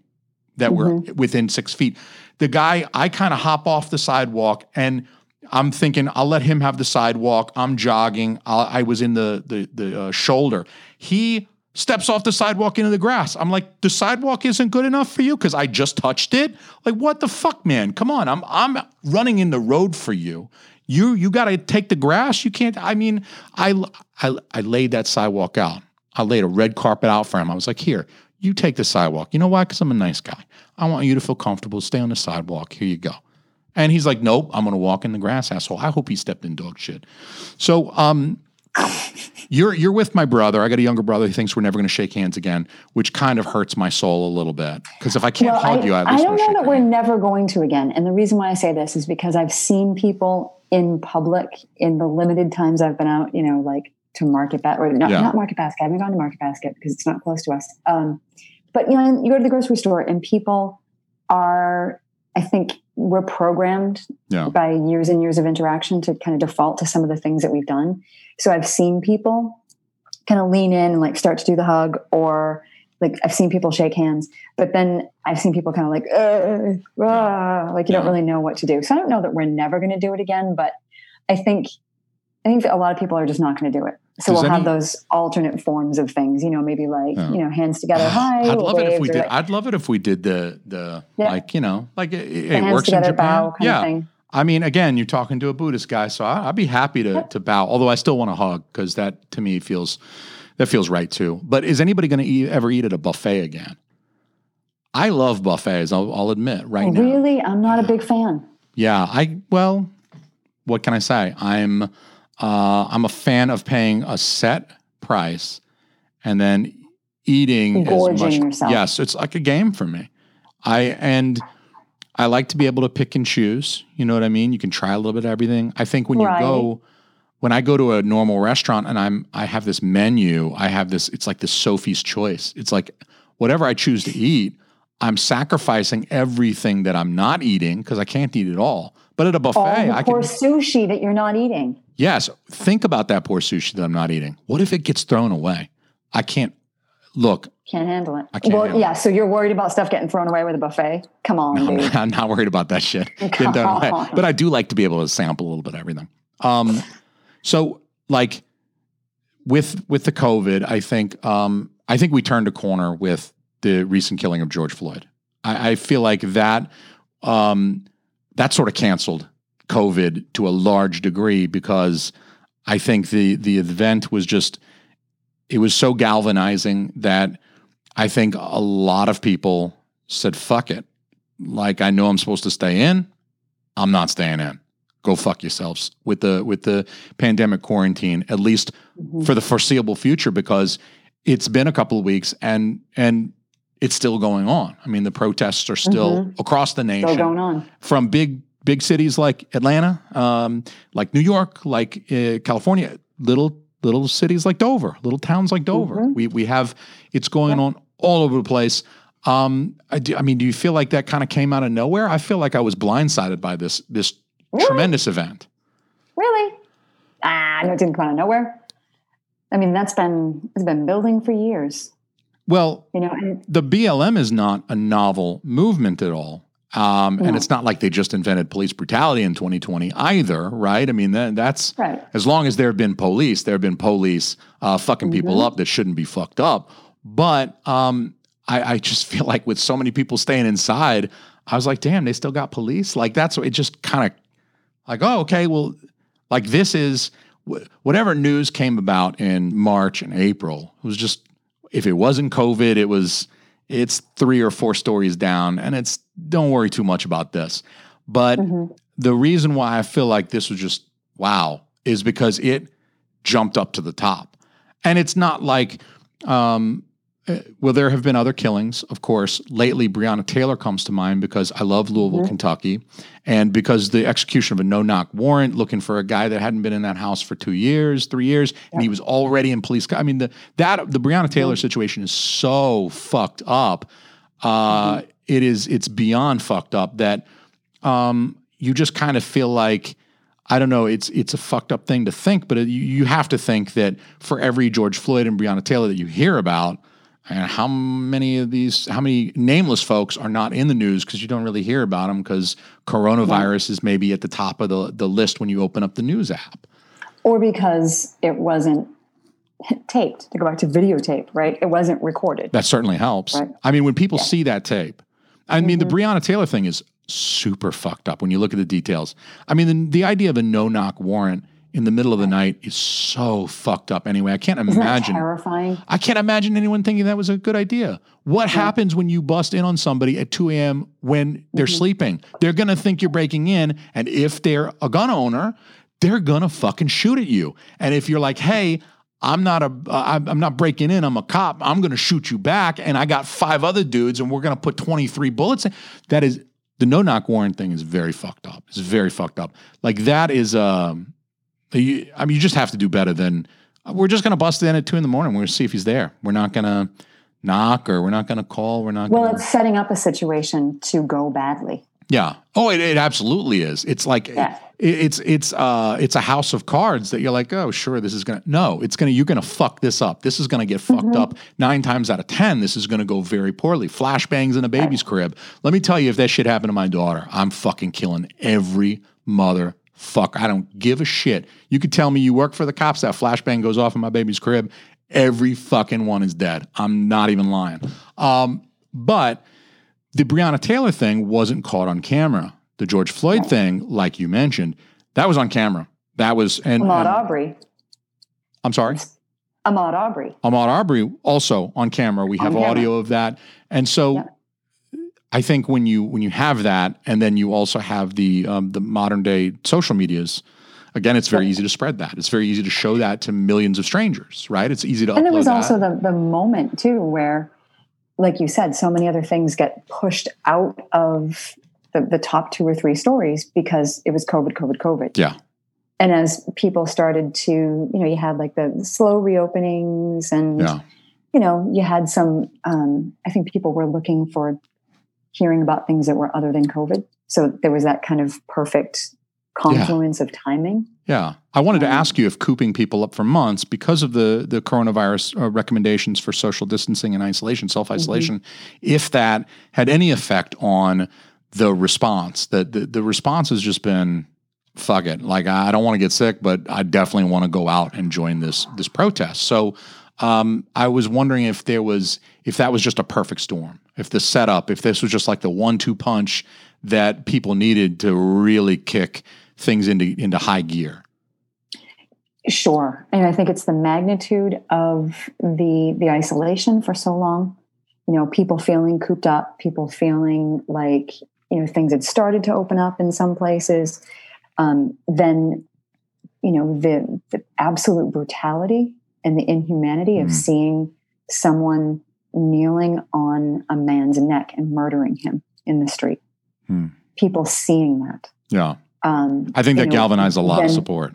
that we're within six feet. The guy, I kind of hop off the sidewalk and I'm thinking I'll let him have the sidewalk. I'm jogging. I'll, I was in the the the uh, shoulder. He steps off the sidewalk into the grass. I'm like, the sidewalk isn't good enough for you because I just touched it. Like, what the fuck, man? Come on, I'm I'm running in the road for you. You you got to take the grass. You can't. I mean, I, I I laid that sidewalk out. I laid a red carpet out for him. I was like, here, you take the sidewalk. You know why? Because I'm a nice guy. I want you to feel comfortable. Stay on the sidewalk. Here you go. And he's like, nope, I'm going to walk in the grass, asshole. I hope he stepped in dog shit. So, um, you're you're with my brother. I got a younger brother who thinks we're never going to shake hands again, which kind of hurts my soul a little bit. Because if I can't Well, hug I, you, I I don't know that we're hand. never going to again. And the reason why I say this is because I've seen people in public in the limited times I've been out, you know, like to Market Basket, or not, Yeah. not Market Basket. I haven't gone to Market Basket because it's not close to us. Um, but, you know, you go to the grocery store and people are, I think, we're programmed Yeah. by years and years of interaction to kind of default to some of the things that we've done. So I've seen people kind of lean in and like start to do the hug or like I've seen people shake hands, but then I've seen people kind of like, uh, ah, like you don't really know what to do. So I don't know that we're never going to do it again, but I think, I think a lot of people are just not going to do it. So Does we'll have those alternate forms of things, you know, maybe like, Yeah. you know, hands together. Oh, hi. I'd love it if we did. like I'd love it if we did the the Yeah. like you know like it, it works in Japan. yeah. I mean, again, you're talking to a Buddhist guy, so I, I'd be happy to to bow. Although I still want to hug because that to me feels that feels right too. But is anybody going to eat, ever eat at a buffet again? I love buffets. I'll, I'll admit right now. Really? I'm not a big fan. Yeah, I well, what can I say? I'm uh, I'm a fan of paying a set price and then eating Gorging as much. yourself. Yes, it's like a game for me. I and I like to be able to pick and choose. You know what I mean? You can try a little bit of everything. I think when you go when I go to a normal restaurant and I'm I have this menu, I have this it's like this Sophie's choice. It's like whatever I choose to eat, I'm sacrificing everything that I'm not eating because I can't eat it all. But at a buffet, All the I can sushi that you're not eating. Yes, think about that poor sushi that I'm not eating. What if it gets thrown away? I can't look. Can't handle it. I can't well, handle yeah. So you're worried about stuff getting thrown away with a buffet? Come on, I'm dude. not, I'm not worried about that shit. Getting thrown away. But I do like to be able to sample a little bit of everything. Um, so like with with the COVID, I think um, I think we turned a corner with the recent killing of George Floyd. I, I feel like that um, that sort of canceled COVID to a large degree because I think the the event was just it was so galvanizing that I think a lot of people said, fuck it. Like I know I'm supposed to stay in. I'm not staying in. Go fuck yourselves with the with the pandemic quarantine, at least Mhm. for the foreseeable future, because it's been a couple of weeks and and it's still going on. I mean, the protests are still across the nation Still going on. from big big cities like Atlanta, um, like New York, like uh, California, little little cities like Dover, little towns like Dover. Mhm. We we have it's going on all over the place. Um, I, do, I mean, do you feel like that kind of came out of nowhere? I feel like I was blindsided by this this Really? tremendous event. Really? Ah, no, it didn't come out of nowhere. I mean, that's been it's been building for years. Well, You know, and the BLM is not a novel movement at all. Um, And it's not like they just invented police brutality in 2020 either, right? I mean, that, that's right. as long as there have been police, there have been police uh, fucking people Mhm. up that shouldn't be fucked up. But um, I, I just feel like with so many people staying inside, I was like, damn, they still got police. Like that's it. Just kind of like, oh, okay, well, like this is whatever news came about in March and April. It was just if it wasn't COVID, it was it's three or four stories down, and it's don't worry too much about this. But Mhm. the reason why I feel like this was just wow is because it jumped up to the top. And it's not like, um, well, there have been other killings, of course. Lately, Breonna Taylor comes to mind because I love Louisville, Mhm. Kentucky, and because the execution of a no knock warrant looking for a guy that hadn't been in that house for two years, three years, and he was already in police. co- I mean, the that the Breonna Taylor situation is so fucked up. Uh, it is it's beyond fucked up that um, you just kind of feel like I don't know. It's it's a fucked up thing to think, but it, you, you have to think that for every George Floyd and Breonna Taylor that you hear about, and how many of these, how many nameless folks are not in the news because you don't really hear about them because coronavirus is maybe at the top of the the list when you open up the news app. Or because it wasn't taped. To go back to videotape, right? It wasn't recorded. That certainly helps. Right. I mean, when people see that tape, I mean, the mm-hmm. Breonna Taylor thing is super fucked up when you look at the details. I mean, the, the idea of a no knock warrant in the middle of the night is so fucked up. Anyway, I can't imagine. terrifying? I can't imagine anyone thinking that was a good idea. What happens when you bust in on somebody at 2 a.m. when they're Mm-hmm. sleeping? They're going to think you're breaking in. And if they're a gun owner, they're going to fucking shoot at you. And if you're like, hey, I'm not a, uh, I'm I'm not breaking in. I'm a cop. I'm going to shoot you back. And I got five other dudes, and we're going to put 23 bullets in. That is the no knock warrant thing is very fucked up. It's very fucked up. Like that is, um, you, I mean, you just have to do better than we're just going to bust in at two in the morning. We're going to see if he's there. We're not going to knock or we're not going to call. We're not. Well, gonna, Well it's setting up a situation to go badly. yeah. Oh, it, it absolutely is. It's like Yeah. it- it's it's uh it's a house of cards that you're like, oh, sure, this is gonna no, it's gonna you're gonna fuck this up. This is gonna get fucked Mm-hmm. up nine times out of ten. This is gonna go very poorly. Flashbangs in a baby's crib. Let me tell you, if that shit happened to my daughter, I'm fucking killing every motherfucker. I don't give a shit. You could tell me you work for the cops. That flashbang goes off in my baby's crib. Every fucking one is dead. I'm not even lying. Um, but the Breonna Taylor thing wasn't caught on camera. The George Floyd thing, like you mentioned, that was on camera. That was and, Ahmaud and- Aubrey. I'm sorry, Ahmaud Aubrey. Ahmaud Aubrey also on camera. We have audio of that, and so Yeah. I think when you when you have that, and then you also have the um, the modern day social medias. Again, it's very easy to spread that. It's very easy to show that to millions of strangers, right? It's easy to And there upload was that. also the, the moment too where, like you said, so many other things get pushed out of the, the top two or three stories because it was COVID, COVID, COVID. yeah, And as people started to, you know, you had like the slow reopenings and, yeah, you know, you had some, um, I think people were looking for hearing about things that were other than COVID. So there was that kind of perfect confluence of timing. yeah. I wanted to Um, ask you if cooping people up for months because of the the coronavirus uh, recommendations for social distancing and isolation, self isolation, if that had any effect on the response. That the, the response has just been fuck it. Like I don't want to get sick, but I definitely want to go out and join this this protest. So um, I was wondering if there was if that was just a perfect storm, if the setup, if this was just like the one two punch that people needed to really kick things into into high gear? Sure. And I think it's the magnitude of the the isolation for so long. You know, people feeling cooped up, people feeling like, you know, things had started to open up in some places. Um, then, you know, the, the absolute brutality and the inhumanity mm. of seeing someone kneeling on a man's neck and murdering him in the street. Mm. People seeing that. Yeah. Um, I think that galvanized a lot of support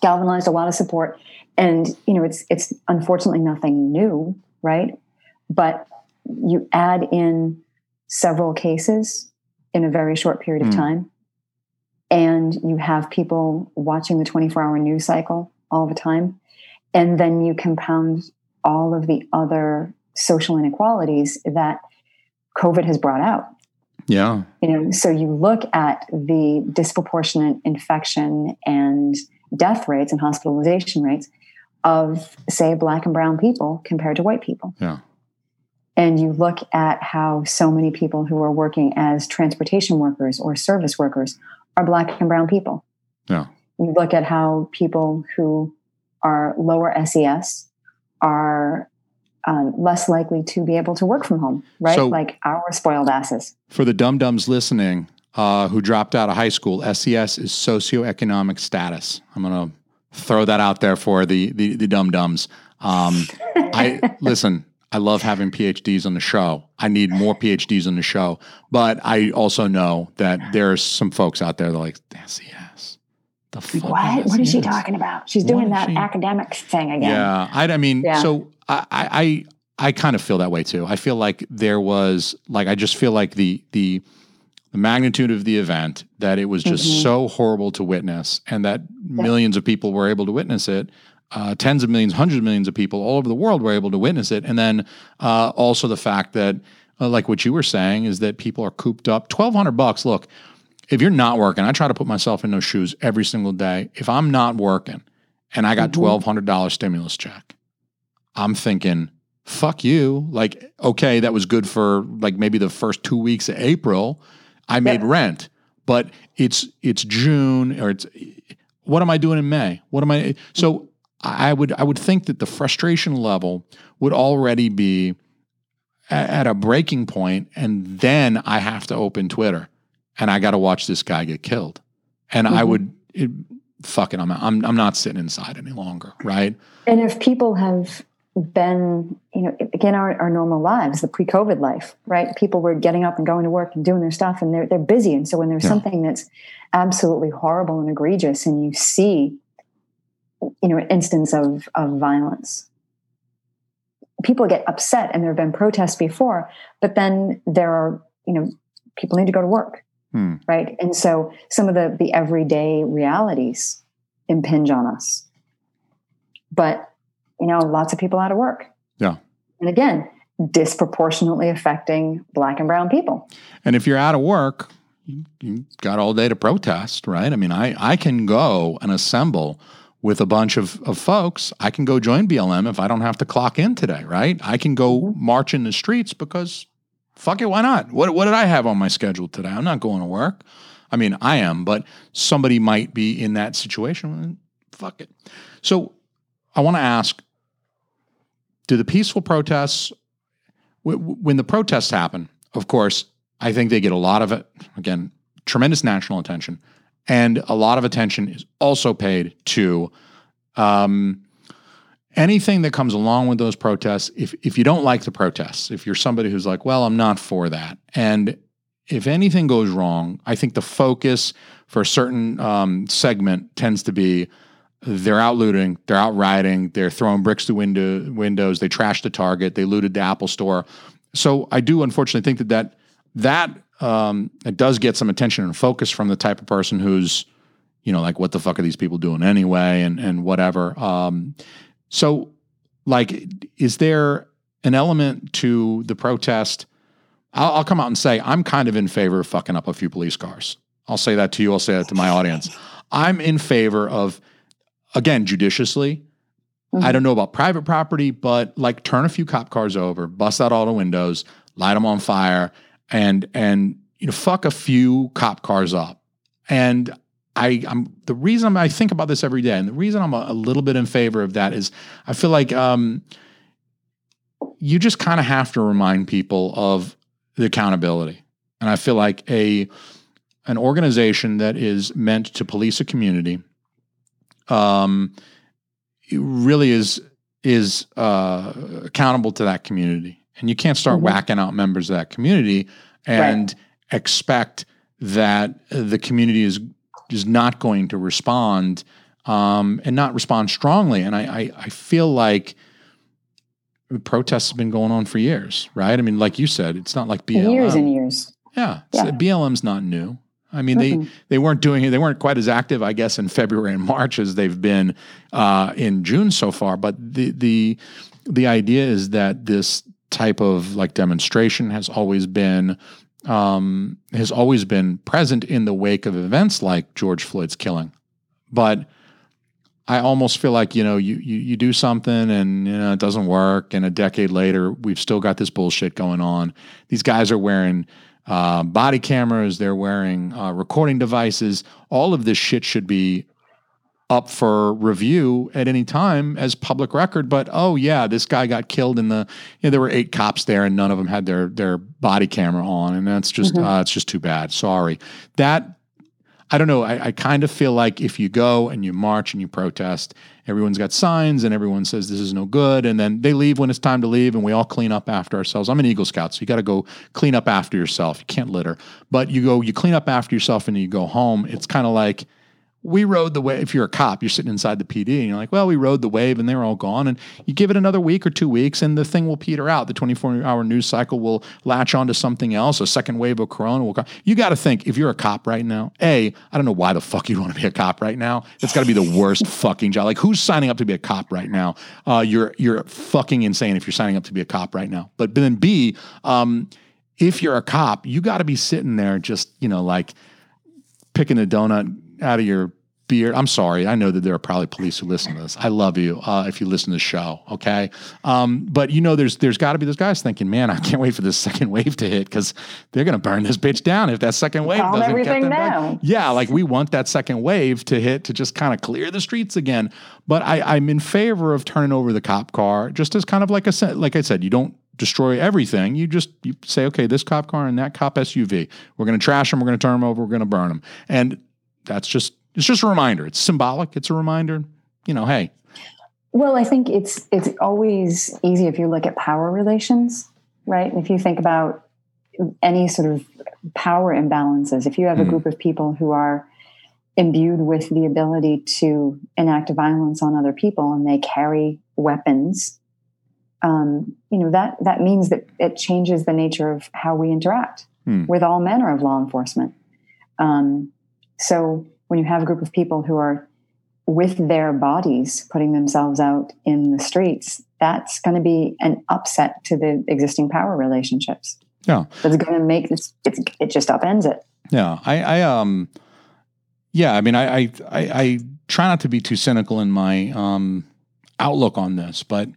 galvanized a lot of support. And you know, it's it's unfortunately nothing new, right? But you add in several cases in a very short period of mm. time, and you have people watching the 24 hour news cycle all the time, and then you compound all of the other social inequalities that COVID has brought out. Yeah. You know, so you look at the disproportionate infection and death rates and hospitalization rates of, say, black and brown people compared to white people. Yeah. And you look at how so many people who are working as transportation workers or service workers are black and brown people. Yeah. You look at how people who are lower SES are um, less likely to be able to work from home, right? So, like our spoiled asses. For the dum dums listening, uh, who dropped out of high school. SES is socioeconomic status. I'm going to throw that out there for the the, the dum dums. Um, I listen. I love having PhDs on the show. I need more PhDs on the show, but I also know that there's some folks out there that are like SES. The fuck what? Is what is she talking about? She's doing that she? academic thing again. Yeah, I, I mean, yeah. so I, I I kind of feel that way too. I feel like there was like I just feel like the the the magnitude of the event, that it was just mm-hmm. so horrible to witness, and that yeah. millions of people were able to witness it. Uh, tens of millions, hundreds of millions of people all over the world were able to witness it. And then uh, also the fact that, uh, like what you were saying, is that people are cooped up. Twelve hundred bucks. Look, if you're not working, I try to put myself in those shoes every single day. If I'm not working, and I got mm-hmm. twelve hundred dollar stimulus check, I'm thinking, fuck you. Like, okay, that was good for like maybe the first two weeks of April. I made yeah. rent, but it's it's June or it's what am I doing in May? What am I so I would I would think that the frustration level would already be at, a breaking point and then I have to open Twitter and I got to watch this guy get killed. And mm-hmm. I would it, fuck it I'm, I'm I'm not sitting inside any longer, right? And if people have been, you know, again, our, our normal lives, the pre-COVID life, right? People were getting up and going to work and doing their stuff and they're, they're busy. And so when there's yeah. something that's absolutely horrible and egregious and you see, you know, an instance of, of violence, people get upset and there have been protests before, but then there are, you know, people need to go to work. Hmm. Right. And so some of the, the everyday realities impinge on us. But you know, lots of people out of work. Yeah. And again, disproportionately affecting black and brown people. And if you're out of work, you, you got all day to protest, right? I mean, I, I can go and assemble with a bunch of, of folks. I can go join BLM if I don't have to clock in today, right? I can go mm-hmm. march in the streets because fuck it, why not? What, what did I have on my schedule today? I'm not going to work. I mean, I am, but somebody might be in that situation. Fuck it. So I want to ask do the peaceful protests, when the protests happen, of course, I think they get a lot of it, again, tremendous national attention. And a lot of attention is also paid to um, anything that comes along with those protests. If, if you don't like the protests, if you're somebody who's like, well, I'm not for that. And if anything goes wrong, I think the focus for a certain um, segment tends to be they're out looting, they're out rioting, they're throwing bricks through window, windows, they trashed the Target, they looted the Apple store. So I do unfortunately think that that that um, it does get some attention and focus from the type of person who's, you know, like what the fuck are these people doing anyway, and and whatever. Um, so, like, is there an element to the protest? I'll, I'll come out and say I'm kind of in favor of fucking up a few police cars. I'll say that to you. I'll say that to my audience. I'm in favor of again, judiciously. Mm-hmm. I don't know about private property, but like turn a few cop cars over, bust out all the windows, light them on fire, and and you know, fuck a few cop cars up. And I, I'm the reason I think about this every day, and the reason I'm a, a little bit in favor of that is I feel like um, you just kind of have to remind people of the accountability, and I feel like a an organization that is meant to police a community, um, really is is uh, accountable to that community, and you can't start Mhm. whacking out members of that community and expect that the community is is not going to respond um, and not respond strongly. And I, I, I feel like protests have been going on for years, right? I mean, like you said, it's not like BLM. Years and years. yeah, Yeah. So BLM's not new. I mean, they Mm-mm. they weren't doing it. They weren't quite as active, I guess, in February and March as they've been uh, in June so far. But the the the idea is that this type of like demonstration has always been um, has always been present in the wake of events like George Floyd's killing. But I almost feel like you know you you you do something and you know it doesn't work, and a decade later we've still got this bullshit going on. These guys are wearing uh, body cameras, they're wearing uh, recording devices. All of this shit should be up for review at any time as public record. But oh yeah, this guy got killed in the. You know, there were eight cops there, and none of them had their their body camera on, and that's just Mhm. uh, it's just too bad. Sorry that. I don't know. I, I kind of feel like if you go and you march and you protest, everyone's got signs and everyone says this is no good, and then they leave when it's time to leave, and we all clean up after ourselves. I'm an Eagle Scout, so you got to go clean up after yourself. You can't litter, but you go, you clean up after yourself, and you go home. It's kind of like we rode the wave. If you're a cop, you're sitting inside the PD and you're like, well, we rode the wave and they're all gone. And you give it another week or two weeks and the thing will peter out. The 24 hour news cycle will latch onto something else. A second wave of Corona will come. You got to think if you're a cop right now, A, I don't know why the fuck you'd want to be a cop right now. It's got to be the worst fucking job. Like who's signing up to be a cop right now? Uh, you're, you're fucking insane if you're signing up to be a cop right now. But, but then B, um, if you're a cop, you got to be sitting there just, you know, like picking a donut out of your beard. I'm sorry. I know that there are probably police who listen to this. I love you uh, if you listen to the show. Okay, um, but you know, there's there's got to be those guys thinking, man, I can't wait for this second wave to hit because they're gonna burn this bitch down if that second wave Calm doesn't everything get them down. Yeah, like we want that second wave to hit to just kind of clear the streets again. But I, I'm in favor of turning over the cop car just as kind of like a se- like I said, you don't destroy everything. You just you say, okay, this cop car and that cop SUV, we're going to trash them, we're going to turn them over, we're going to burn them, and that's just it's just a reminder. It's symbolic. It's a reminder. You know, hey, Well, I think it's it's always easy if you look at power relations, right? If you think about any sort of power imbalances, if you have a Mhm. group of people who are imbued with the ability to enact violence on other people and they carry weapons, um, you know that that means that it changes the nature of how we interact Hmm. with all manner of law enforcement. Um, so when you have a group of people who are with their bodies putting themselves out in the streets, that's going to be an upset to the existing power relationships. Yeah. That's going to make this, it's, it just upends it. Yeah, I, I um, yeah, I mean, I, I, I, I try not to be too cynical in my um outlook on this, but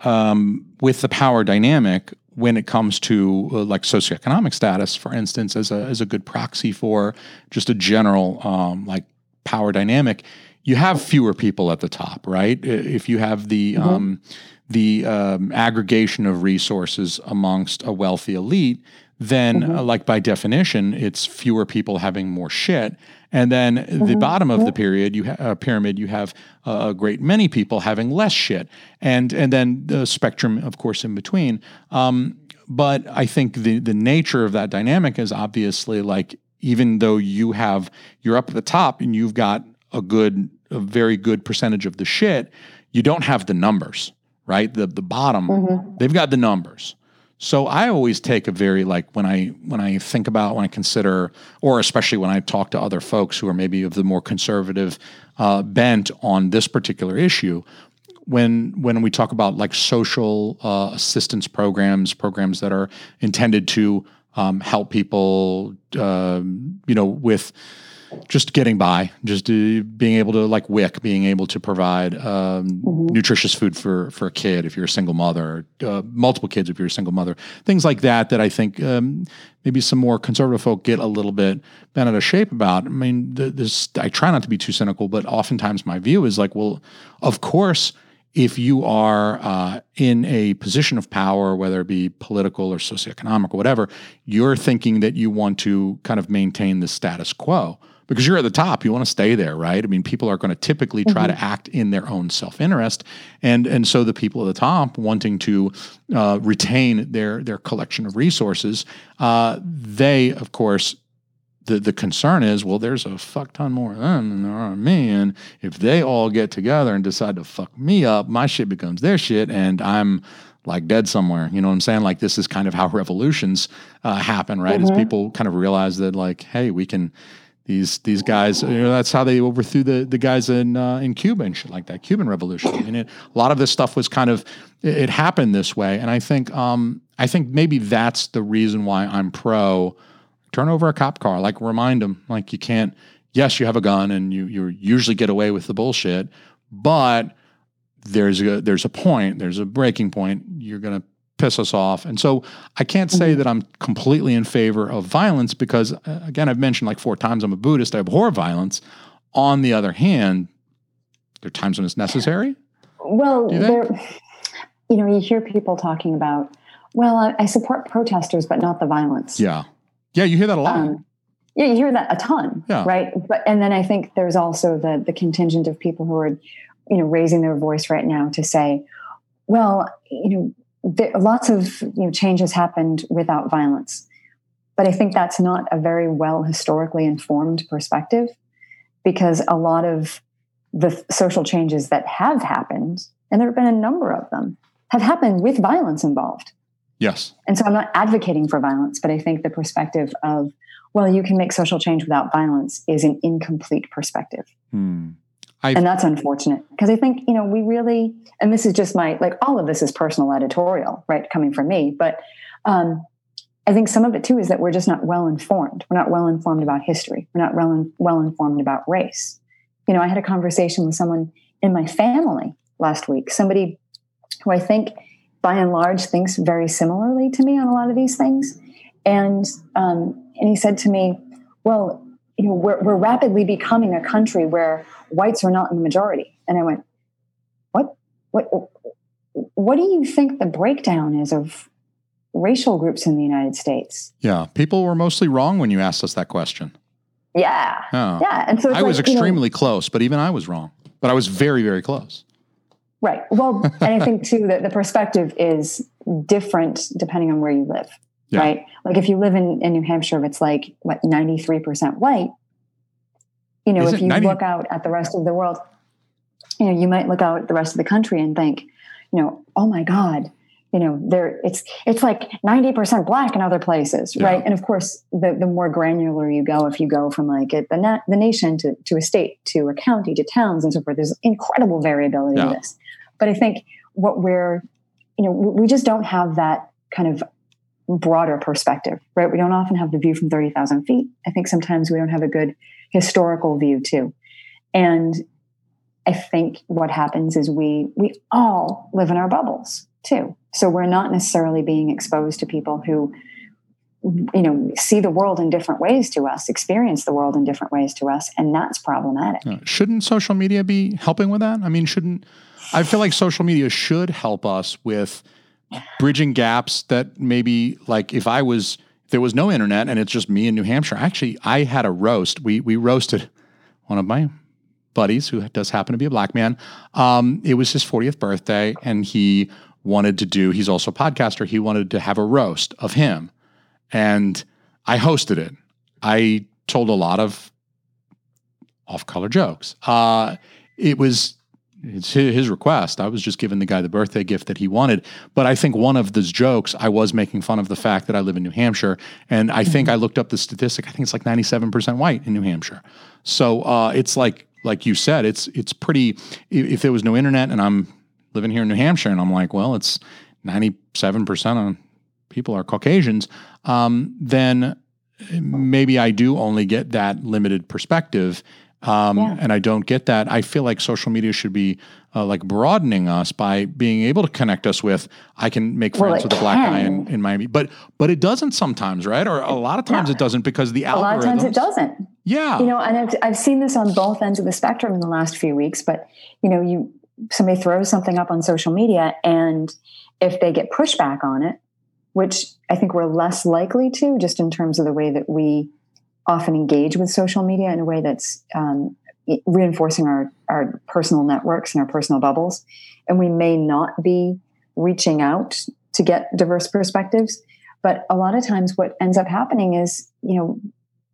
um, with the power dynamic, when it comes to uh, like socioeconomic status, for instance, as a as a good proxy for just a general um, like power dynamic, you have fewer people at the top, right? If you have the Mhm. um, the um, aggregation of resources amongst a wealthy elite, then Mhm. uh, like by definition, it's fewer people having more shit. And then the Mhm. bottom of the period, you ha- uh, pyramid, you have uh, a great many people having less shit, and and then the spectrum, of course, in between. Um, but I think the the nature of that dynamic is obviously like even though you have you're up at the top and you've got a good, a very good percentage of the shit, you don't have the numbers, right? The the bottom, Mhm. they've got the numbers. So I always take a very like when I when I think about when I consider or especially when I talk to other folks who are maybe of the more conservative uh, bent on this particular issue. When when we talk about like social uh, assistance programs, programs that are intended to um, help people, um, you know, with just getting by, just uh, being able to like WIC, being able to provide um, nutritious food for for a kid if you're a single mother, uh, multiple kids if you're a single mother, things like that. That I think um, maybe some more conservative folk get a little bit bent out of shape about. I mean, th- this I try not to be too cynical, but oftentimes my view is like, well, of course if you are uh, in a position of power, whether it be political or socioeconomic or whatever, you're thinking that you want to kind of maintain the status quo because you're at the top. You want to stay there, right? I mean, people are going to typically try to act in their own self-interest, and and so the people at the top wanting to uh, retain their their collection of resources, uh, they of course the the concern is, well, there's a fuck ton more of them than there are me, and if they all get together and decide to fuck me up, my shit becomes their shit, and I'm like dead somewhere. You know what I'm saying? Like this is kind of how revolutions uh, happen, right? As people kind of realize that, like, hey, we can. These these guys, you know, that's how they overthrew the the guys in uh, in Cuba and shit like that. Cuban Revolution. Mean, it, a lot of this stuff was kind of it, it happened this way, and I think um, I think maybe that's the reason why I'm pro turn over a cop car. Like remind them, like you can't. Yes, you have a gun, and you you usually get away with the bullshit, but there's a there's a point, there's a breaking point. You're gonna piss us off, and so I can't say that I'm completely in favor of violence because, uh, again, I've mentioned like four times I'm a Buddhist. I abhor violence. On the other hand, there are times when it's necessary. Well, you there, you know, you hear people talking about, well, I, I support protesters, but not the violence. Yeah, yeah, you hear that a lot. Um, yeah, you hear that a ton, Yeah. right? But and then I think there's also the the contingent of people who are, you know, raising their voice right now to say, well, you know, there, lots of you know changes happened without violence, but I think that's not a very well historically informed perspective, because a lot of the social changes that have happened, and there have been a number of them, have happened with violence involved. yes, And so I'm not advocating for violence, but I think the perspective of, well, you can make social change without violence is an incomplete perspective. Hmm. I And that's unfortunate because I think, you know, we really, and this is just my, like, all of this is personal editorial, right, coming from me. But um, I think some of it too is that we're just not well informed. We're not well informed about history. We're not well, well informed about race. You know, I had a conversation with someone in my family last week, somebody who I think by and large thinks very similarly to me on a lot of these things. And um, and he said to me, "Well, you know, we're we're rapidly becoming a country where whites are not in the majority." And I went, "What? What? What do you think the breakdown is of racial groups in the United States?" yeah, people were mostly wrong when you asked us that question. Yeah, Yeah. yeah. And so I was like, you know, extremely close, but even I was wrong. But I was very, very close. Right. Well, and I think too that the perspective is different depending on where you live. Yeah. Right. Like if you live in, in New Hampshire, it's like what ninety three percent white, you know, Is if you 90? look out at the rest of the world, you know, you might look out at the rest of the country and think, you know, oh my God, you know, there it's it's like ninety percent black in other places, Yeah. right? And of course, the the more granular you go, if you go from like a, the na- the nation to to a state to a county to towns and so forth, there's incredible variability Yeah. in this. But I think what we're, you know, we we just don't have that kind of broader perspective, right? We don't often have the view from 30,000 feet. I think sometimes we don't have a good historical view too. And I think what happens is we we all live in our bubbles too. So we're not necessarily being exposed to people who you know see the world in different ways to us, experience the world in different ways to us, and that's problematic. Shouldn't social media be helping with that? I mean, shouldn't I feel like social media should help us with bridging gaps that maybe like if I was if there was no internet and it's just me in New Hampshire. Actually, I had a roast. We we roasted one of my buddies who does happen to be a black man. Um, it was his 40th birthday, and he wanted to do. He's also a podcaster. He wanted to have a roast of him, and I hosted it. I told a lot of off-color jokes. Uh, it was it's his request. I was just giving the guy the birthday gift that he wanted. But I think one of those jokes, I was making fun of the fact that I live in New Hampshire, and I think I looked up the statistic. I think it's like ninety-seven percent white in New Hampshire. So uh, it's like like you said, it's it's pretty. If there was no internet and I'm living here in New Hampshire, and I'm like, well, it's ninety-seven percent of people are Caucasians, um, then maybe I do only get that limited perspective. Um, Yeah. And I don't get that. I feel like social media should be uh, like broadening us by being able to connect us with. I can make friends it with a black guy in, in Miami, but but it doesn't sometimes, right? Or a lot of times No. it doesn't because the A lot of times it doesn't. Yeah, you know and I've, I've seen this on both ends of the spectrum in the last few weeks but you know you somebody throws something up on social media and if they get pushback on it which i think we're less likely to just in terms of the way that we often engage with social media in a way that's um, reinforcing our, our personal networks and our personal bubbles and we may not be reaching out to get diverse perspectives but a lot of times what ends up happening is you know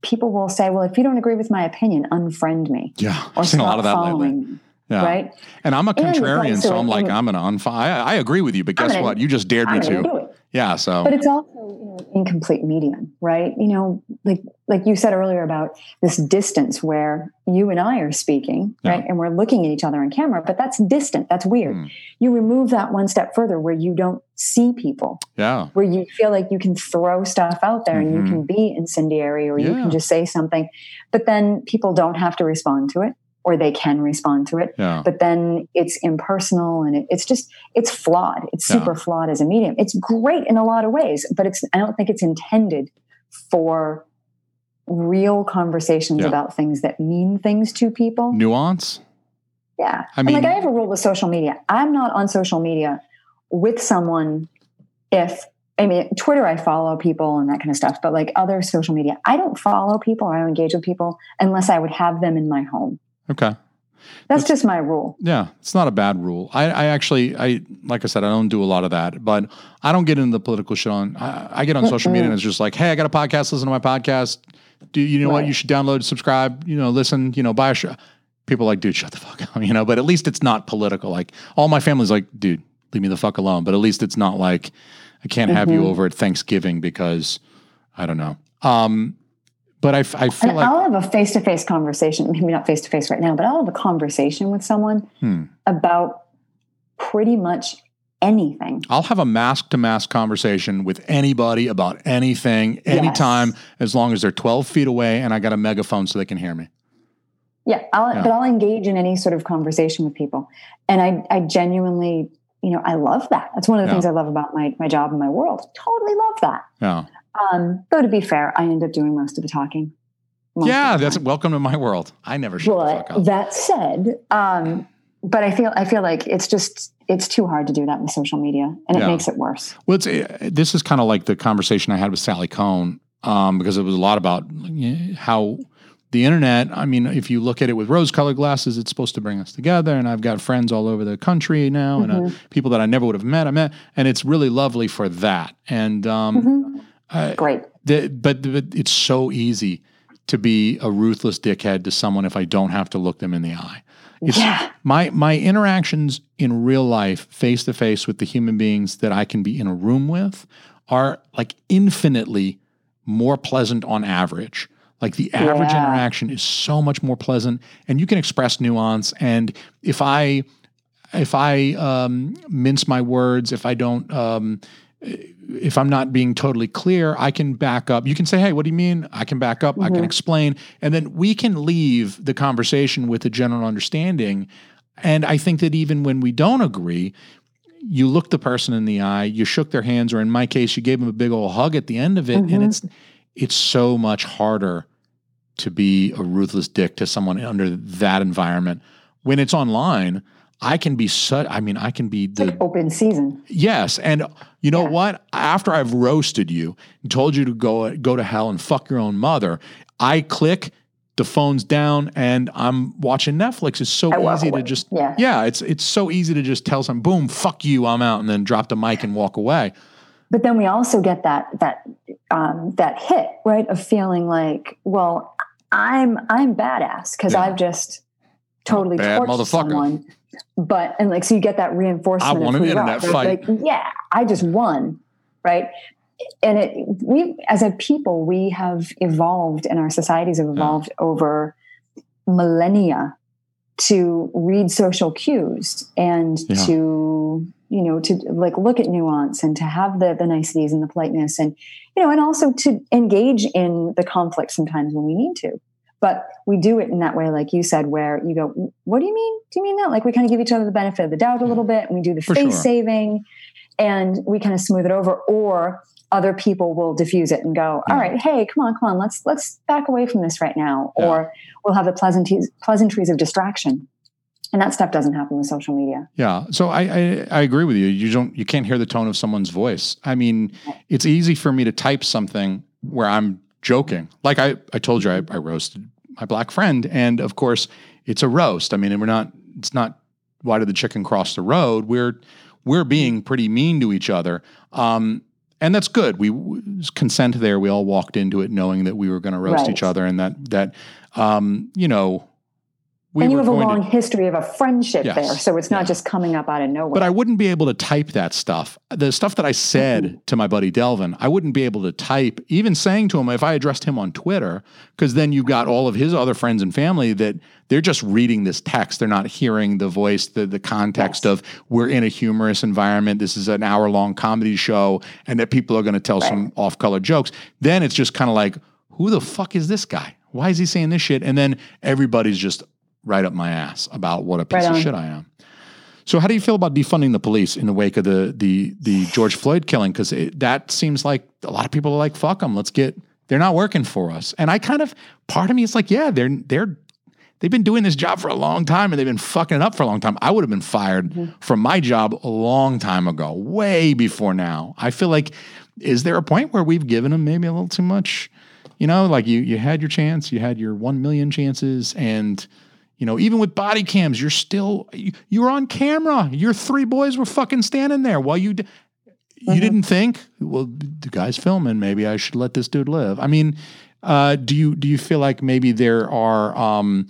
people will say well if you don't agree with my opinion unfriend me yeah. or I've seen a lot of that lately. following me Yeah. right And I'm a And, contrarian, so so I'm like, I'm to unfollow. I, I agree with you, but guess gonna- what? You just dared me to to. do it Yeah. So but it's also you know incomplete medium right you know like like you said earlier about this distance where you and i are speaking Yeah. right and we're looking at each other on camera but that's distant that's weird Hmm. you remove that one step further where you don't see people yeah. where you feel like you can throw stuff out there and Mhm. you can be incendiary or you can just say something but then people don't have to respond to it or they can respond to it Yeah. but then it's impersonal and it, it's just it's flawed it's Yeah. super flawed as a medium it's great in a lot of ways but it's i don't think it's intended for real conversations Yeah. about things that mean things to people Nuance. yeah I and mean- like i have a rule with social media i'm not on social media with someone if I mean, Twitter, I follow people and that kind of stuff, but like other social media, I don't follow people or I don't engage with people unless I would have them in my home. Okay. That's, That's- just my rule. Yeah, it's not a bad rule. I, I actually, I like I said, I don't do a lot of that, but I don't get into the political shit on. I, I get on social media and it's just like, hey, I got a podcast. Listen to my podcast. Do you know what? You should download, subscribe. You know, listen. You know, buy a show. People are like, dude, shut the fuck up. You know, but at least it's not political. Like all my family's like, dude, leave me the fuck alone. But at least it's not like I can't have you Mhm. over at Thanksgiving because I don't know. Um, but I, I feel And like I'll have a face to face conversation, maybe not face to face right now, but I'll have a conversation with someone Hmm. about pretty much anything. I'll have a mask to mask conversation with anybody about anything, anytime, as long as they're 12 feet away and I got a megaphone so they can hear me. Yeah, I'll, Yeah. but I'll engage in any sort of conversation with people, and I, I genuinely, you know, I love that. That's one of the Yeah. things I love about my my job and my world. Totally love that. Yeah. Um, though to be fair, I end up doing most of the talking. yeah, the that's welcome to my world. I never shut the fuck up. that said, um, but I feel I feel like it's just it's too hard to do that with social media, and it Yeah. makes it worse. Well, it's, uh, this is kind of like the conversation I had with Sally Kohn um, because it was a lot about how the internet. I mean, if you look at it with rose-colored glasses, it's supposed to bring us together. And I've got friends all over the country now, and uh, people that I never would have met. I met, and it's really lovely for that. And um, Mhm. I- Great. the, but, but it's so easy to be a ruthless dickhead to someone if I don't have to look them in the eye. It's, Yeah. my my interactions in real life, face to face with the human beings that I can be in a room with, are like infinitely more pleasant on average. Like the average Yeah. interaction is so much more pleasant, and you can express nuance. And if I if I um, mince my words, if I don't, um, if I'm not being totally clear, I can back up. You can say, "Hey, what do you mean?" I can back up. I can mm-hmm. explain, and then we can leave the conversation with a general understanding. And I think that even when we don't agree, you look the person in the eye, you shook their hands, or in my case, you gave them a big old hug at the end of it, and mm-hmm. it's it's so much harder to be a ruthless dick to someone under that environment. When it's online, I can be such. I mean, I can be the like open season. Yes, and you know Yeah. what? After I've roasted you and told you to go go to hell and fuck your own mother, I click the phone's down and I'm watching Netflix. It's so I easy to just Yeah. it's it's so easy to just tell someone, boom, fuck you, I'm out, and then drop the mic and walk away. but then we also get that that um, that hit right of feeling like well i'm i'm badass because Yeah. i've just totally Bad torched motherfucker. someone but and like so you get that reinforcement I of won an who you are. internet It's fight. like yeah i just won right and it we as a people we have evolved and our societies have evolved over millennia to read social cues and Yeah. to you know to like look at nuance and to have the the niceties and the politeness and you know and also to engage in the conflict sometimes when we need to but we do it in that way like you said where you go what do you mean do you mean that like we kind of give each other the benefit of the doubt a little mm. bit and we do the For face sure. saving and we kind of smooth it over or other people will diffuse it and go all right hey come on come on let's let's back away from this right now Yeah. or we'll have the pleasantries pleasantries of distraction and that stuff doesn't happen with social media Yeah. So I, I I agree with you. You don't you can't hear the tone of someone's voice. I mean, it's easy for me to type something where I'm joking. Like I I told you I, I roasted my black friend, and of course it's a roast. I mean, and we're not. It's not. Why did the chicken cross the road? We're we're being pretty mean to each other. Um, and that's good. We consent there. We all walked into it knowing that we were going to roast Right. each other, and that that um, you know. We and you have a going to- long history of a friendship Yes. there so it's not Yeah. just coming up out of nowhere But I wouldn't be able to type that stuff. The stuff that I said mm-hmm. to my buddy Delvin, I wouldn't be able to type, even saying to him if I addressed him on Twitter, because then you've got all of his other friends and family that they're just reading this text. They're not hearing the voice, the, the context Yes. of we're in a humorous environment. This is an hour long comedy show, and that people are going to tell some off color jokes. Then it's just kind of like, who the fuck is this guy? Why is he saying this shit? And then everybody's just right up my ass about what a piece Right of shit I am. So, how do you feel about defunding the police in the wake of the the the George Floyd killing? Because that seems like a lot of people are like, "Fuck them, let's get." They're not working for us, and I kind of part of me is like, "Yeah, they're they're they've been doing this job for a long time, and they've been fucking it up for a long time." I would have been fired mm-hmm. from my job a long time ago, way before now. I feel like, is there a point where we've given them maybe a little too much? You know, like you you had your chance, you had your one million chances, and you know, even with body cams, you're still you, you were on camera. Your three boys were fucking standing there while you d- you didn't think, well, the guy's filming. Maybe I should let this dude live. I mean, uh, do you do you feel like maybe there are um,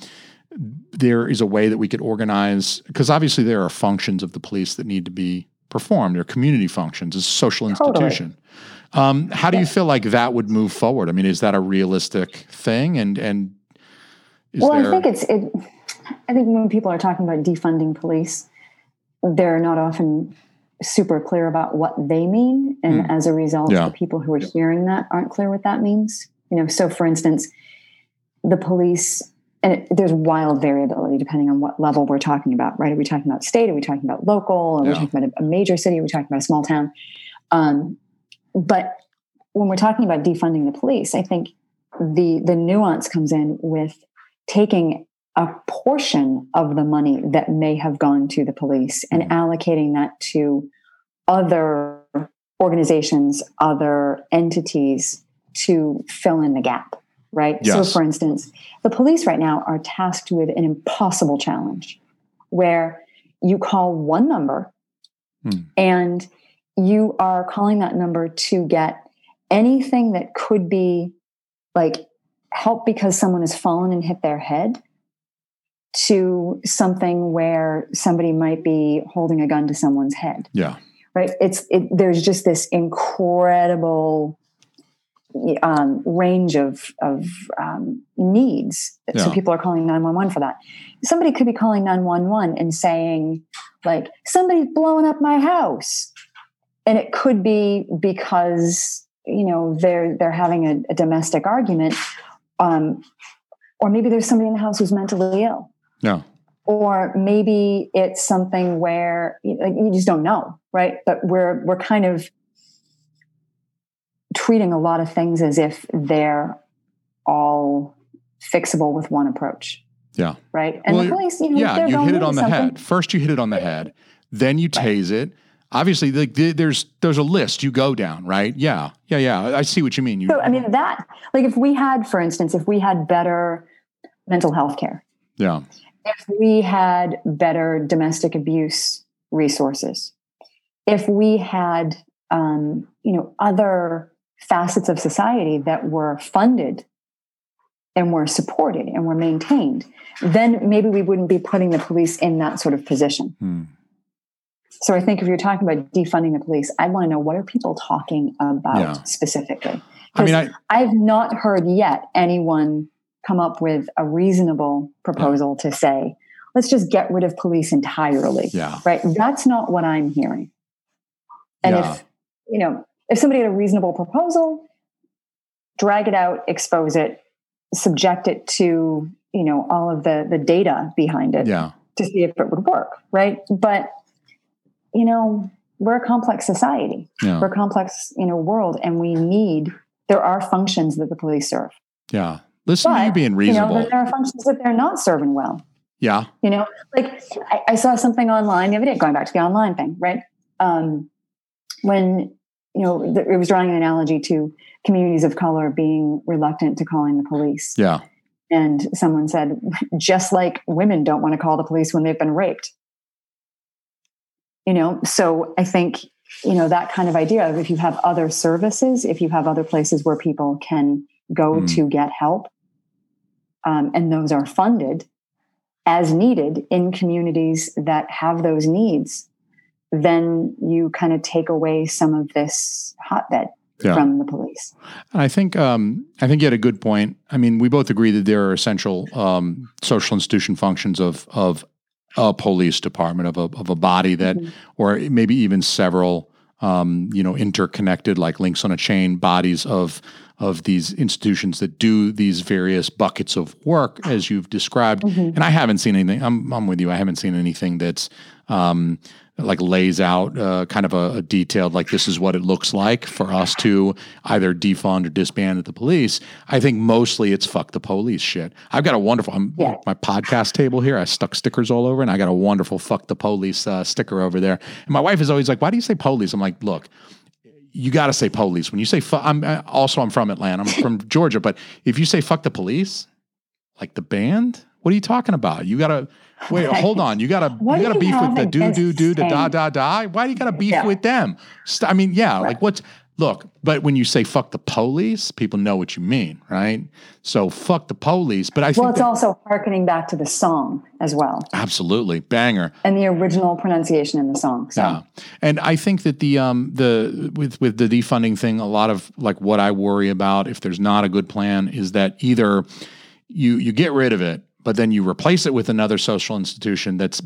there is a way that we could organize? Because obviously there are functions of the police that need to be performed. They're community functions. It's a social Totally. institution. Um, how do you feel like that would move forward? I mean, is that a realistic thing? And and is well there, i think it's it i think when people are talking about defunding police they're not often super clear about what they mean. And as a result Yeah. the people who are hearing that aren't clear what that means. You know so for instance the police and it, there's wild variability depending on what level we're talking about right? Are we talking about state? Are we talking about local? Are we talking about a, a major city? Are we talking about a small town? Um, but when we're talking about defunding the police i think the the nuance comes in with taking a portion of the money that may have gone to the police and Mhm. allocating that to other organizations, other entities to fill in the gap, right? Yes. So, for instance, the police right now are tasked with an impossible challenge where you call one number Hmm. and you are calling that number to get anything that could be like help because someone has fallen and hit their head to something where somebody might be holding a gun to someone's head. Yeah, right? It's it, there's just this incredible um, range of of um, needs. So people are calling 911 for that. Somebody could be calling 911 and saying like somebody's blowing up my house. And it could be because you know they're they're having a, a domestic argument um, or maybe there's somebody in the house who's mentally ill yeah, or maybe it's something where you, like, you just don't know right but we're we're kind of treating a lot of things as if they're all fixable with one approach yeah. right and Well, the police you know yeah, you hit it on the something- head. First, you hit it on the head. Then you tase it. Obviously, like the- there's there's a list you go down, right? Yeah, yeah, yeah. I see what you mean. You, so i mean that like if we had for instance if we had better mental health care yeah, if we had better domestic abuse resources, if we had, um, you know, other facets of society that were funded and were supported and were maintained, then maybe we wouldn't be putting the police in that sort of position. Hmm. So I think if you're talking about defunding the police, I want to know what are people talking about Yeah. specifically. I mean, I I've not heard yet anyone come up with a reasonable proposal to say, let's just get rid of police entirely. Yeah. Right. That's not what I'm hearing. And Yeah. if, you know, if somebody had a reasonable proposal, drag it out, expose it, subject it to, you know, all of the the data behind it Yeah. to see if it would work. Right. But, you know, we're a complex society. Yeah. We're a complex, you know, world and we need there are functions that the police serve. Yeah. Listen to you But, being You know, reasonable. there are functions that they're not serving well. yeah. You know, like I, I saw something online the other day, going back to the online thing, right? Um, when you know, th- it was drawing an analogy to communities of color being reluctant to calling the police, Yeah. and someone said, just like women don't want to call the police when they've been raped. You know, so I think you know that kind of idea of if you have other services, if you have other places where people can go Mm. to get help, um, and those are funded as needed in communities that have those needs, then you kind of take away some of this hotbed Yeah. from the police. I think um, I think you had a good point. I mean, we both agree that there are essential um, social institution functions of of a police department of a of a body that, Mhm. or maybe even several, um, you know, interconnected like links on a chain bodies of of these institutions that do these various buckets of work as you've described. Mhm. And I haven't seen anything. I'm I'm with you. I haven't seen anything that's um, like lays out uh, kind of a, a detailed like this is what it looks like for us to either defund or disband the police. I think mostly it's fuck the police shit. I've got a wonderful I'm, Yeah. my podcast table here. I stuck stickers all over, and I got a wonderful fuck the police uh, sticker over there. And my wife is always like, "Why do you say police?" I'm like, "Look." You got to say police when you say. Fu- I'm uh, also I'm from Atlanta. I'm from Georgia, but if you say "fuck the police," like the band, what are you talking about? You got to wait. Hold on. You got to What you got to you beef with the do do do the da da da. Why do you got to beef Yeah. with them? I mean, yeah. Like Right. what's look? But when you say "fuck the police," people know what you mean, right? So fuck the police. But I think Well, it's that- also harkening back to the song as well absolutely banger. and the original pronunciation in the song. So Yeah, and I think that the um the with with the defunding thing, a lot of like what I worry about if there's not a good plan is that either you you get rid of it, but then you replace it with another social institution that's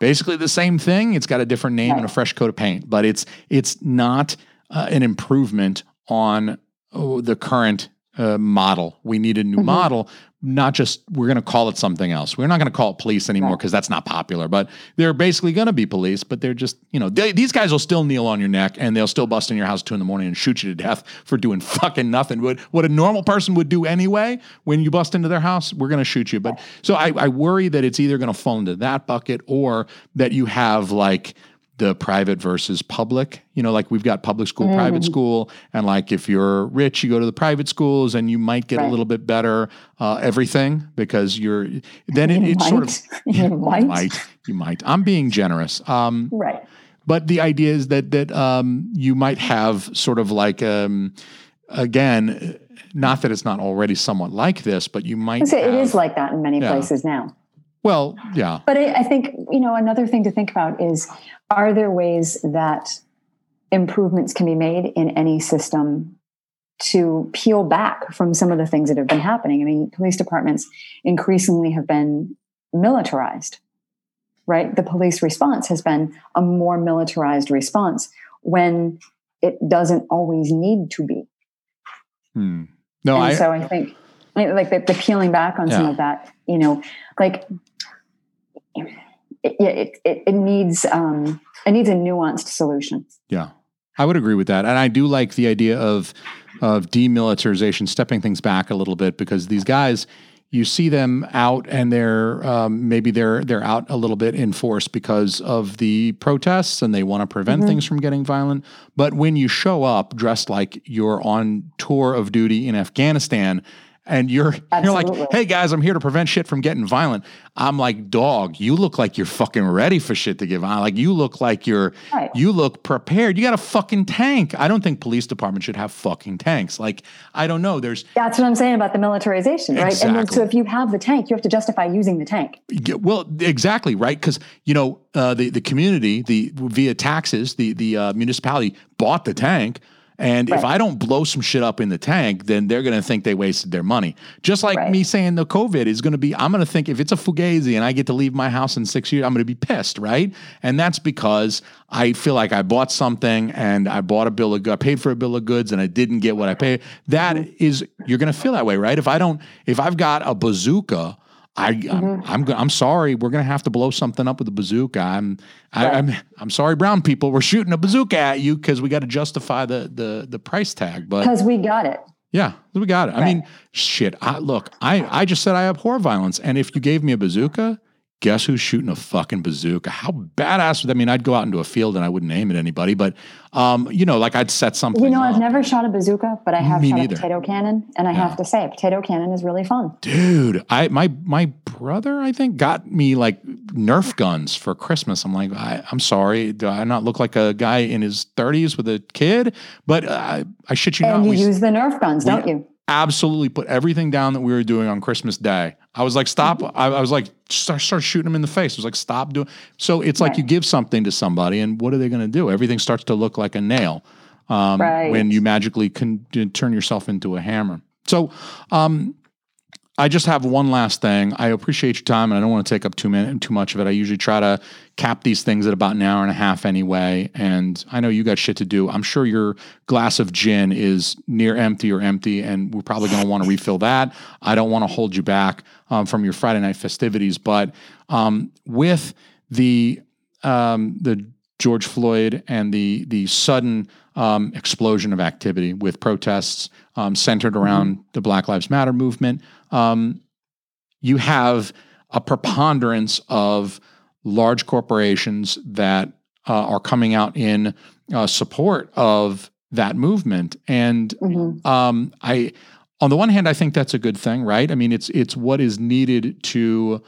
basically the same thing. It's got a different name and a fresh coat of paint, but it's it's not uh, an improvement on oh, the current uh, model. We need a new Mhm. model, not just we're going to call it something else. We're not going to call it police anymore Right. because that's not popular. But they're basically going to be police, but they're just you know they, these guys will still kneel on your neck and they'll still bust in your house at two in the morning and shoot you to death for doing fucking nothing. What what a normal person would do anyway when you bust into their house, we're going to shoot you. But so I, I worry that it's either going to fall into that bucket or that you have like the private versus public. You know, like we've got public school, private school, and like if you're rich, you go to the private schools, and you might get a little bit better uh, everything because you're. Then it, sort of. You might. might you might. I'm being generous. Um, right. but the idea is that that um, you might have sort of like um, again, not that it's not already somewhat like this, but you might. Have- is like that in many Yeah. places now. Well, yeah, But I, I think, you know, another thing to think about is are there ways that improvements can be made in any system to peel back from some of the things that have been happening? I mean, police departments increasingly have been militarized, right? The police response has been a more militarized response when it doesn't always need to be. Hmm. no, and I so I think like the, the peeling back on some of that, you know, like it, yeah, it, it, it needs um, it needs a nuanced solution. Yeah, I would agree with that, and I do like the idea of of demilitarization, stepping things back a little bit, because these guys, you see them out, and they're um, maybe they're they're out a little bit in force because of the protests, and they want to prevent Mhm. things from getting violent. But when you show up dressed like you're on tour of duty in Afghanistan. And you're you're like, hey guys, I'm here to prevent shit from getting violent. I'm like, dog, you look like you're fucking ready for shit to get violent. Like you look like you're Right. you look prepared. You got a fucking tank. I don't think police departments should have fucking tanks. Like, I don't know. There's That's what I'm saying about the militarization, right? And then, Exactly. so if you have the tank, you have to justify using the tank. Yeah, well, exactly right because you know uh, the the community the via taxes the the uh, municipality bought the tank, And if I don't blow some shit up in the tank, then they're going to think they wasted their money. Just like Right. me saying the COVID is going to be, I'm going to think if it's a fugazi and I get to leave my house in six years, I'm going to be pissed, right? And that's because I feel like I bought something and I bought a bill of, I paid for a bill of goods and I didn't get what I paid. That mm-hmm. is, you're going to feel that way, right? If I don't, if I've got a bazooka, I, I'm, mm-hmm. I'm, I'm sorry. We're gonna have to blow something up with a bazooka. I'm, I, I'm, I'm sorry, brown people. We're shooting a bazooka at you because we got to justify the, the, the price tag. But Because we got it. yeah, we got it. I mean, shit. I, look, I, I just said I abhor violence, and if you gave me a bazooka, guess who's shooting a fucking bazooka? How badass would that I mean? I'd go out into a field and I wouldn't aim at anybody, but um, you know, like I'd set something. You know, up. I've never shot a bazooka, but I have Me shot neither. a potato cannon, and I have to say, a potato cannon is really fun. dude i my my brother i think got me like nerf guns for christmas i'm like I, i'm sorry do i not look like a guy in his 30s with a kid but uh, I, I shit you And not you we use the Nerf guns, don't you? Absolutely put everything down that we were doing on christmas day. I was like stop Mm-hmm. I, I was like start, start shooting him in the face. I was like stop doing so it's like you give something to somebody and what are they going to do? Everything starts to look like a nail um, Right. when you magically can turn yourself into a hammer. So um, I just have one last thing. I appreciate your time, and I don't want to take up too min- too much of it. I usually try to cap these things at about an hour and a half anyway. And I know you got shit to do. I'm sure your glass of gin is near empty or empty, and we're probably going to want to refill that. I don't want to hold you back um, from your Friday night festivities, but um, with the um, the George Floyd and the the sudden um, explosion of activity with protests um, centered around the Black Lives Matter movement. Um, you have a preponderance of large corporations that uh, are coming out in uh, support of that movement, and Mhm. um, I, on the one hand, I think that's a good thing, right? I mean, it's it's what is needed to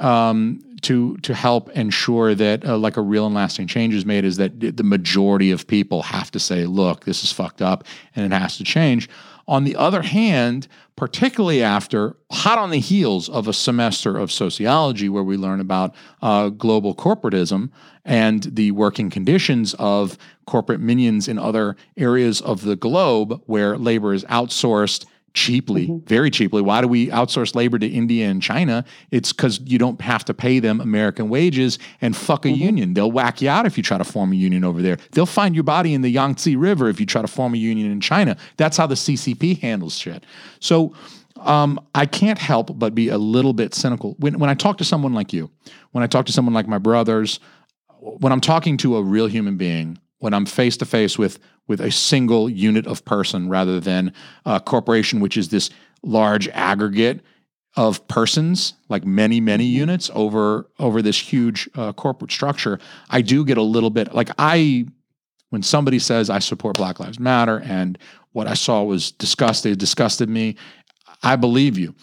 um, to to help ensure that uh, like a real and lasting change is made. Is that the majority of people have to say, "Look, this is fucked up," and it has to change. On the other hand, particularly after hot on the heels of a semester of sociology where we learn about uh, global corporatism and the working conditions of corporate minions in other areas of the globe where labor is outsourced cheaply, very cheaply. Why do we outsource labor to India and China? It's because you don't have to pay them American wages and fuck a union. They'll whack you out if you try to form a union over there. They'll find your body in the Yangtze River if you try to form a union in China. That's how the CCP handles shit. So um, I can't help but be a little bit cynical when when I talk to someone like you, when I talk to someone like my brothers, when I'm talking to a real human being, when I'm face to face with with a single unit of person rather than a corporation, which is this large aggregate of persons, like many many units over over this huge uh, corporate structure, I do get a little bit like I when somebody says I support Black Lives Matter and what I saw was disgusting, it disgusted me. I believe you.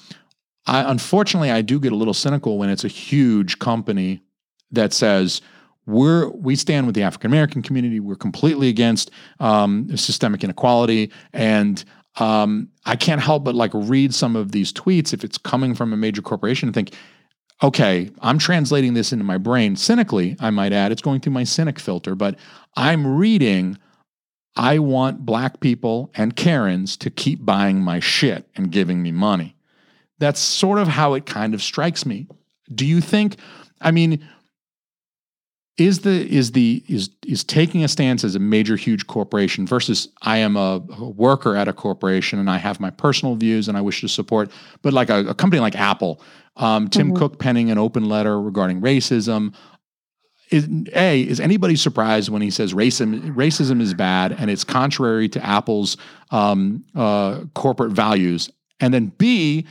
I unfortunately I do get a little cynical when it's a huge company that says we're we stand with the African American community. We're completely against um, systemic inequality, and um, I can't help but like read some of these tweets if it's coming from a major corporation and think, okay, I'm translating this into my brain cynically. I might add, it's going through my cynic filter, but I'm reading. I want black people and Karens to keep buying my shit and giving me money. That's sort of how it kind of strikes me. Do you think? I mean, is the is the is is taking a stance as a major huge corporation versus I am a, a worker at a corporation and I have my personal views and I wish to support, but like a, a company like Apple, um, Tim Mhm. Cook penning an open letter regarding racism. Is, a is anybody surprised when he says racism racism is bad and it's contrary to Apple's um, uh, corporate values? And then B,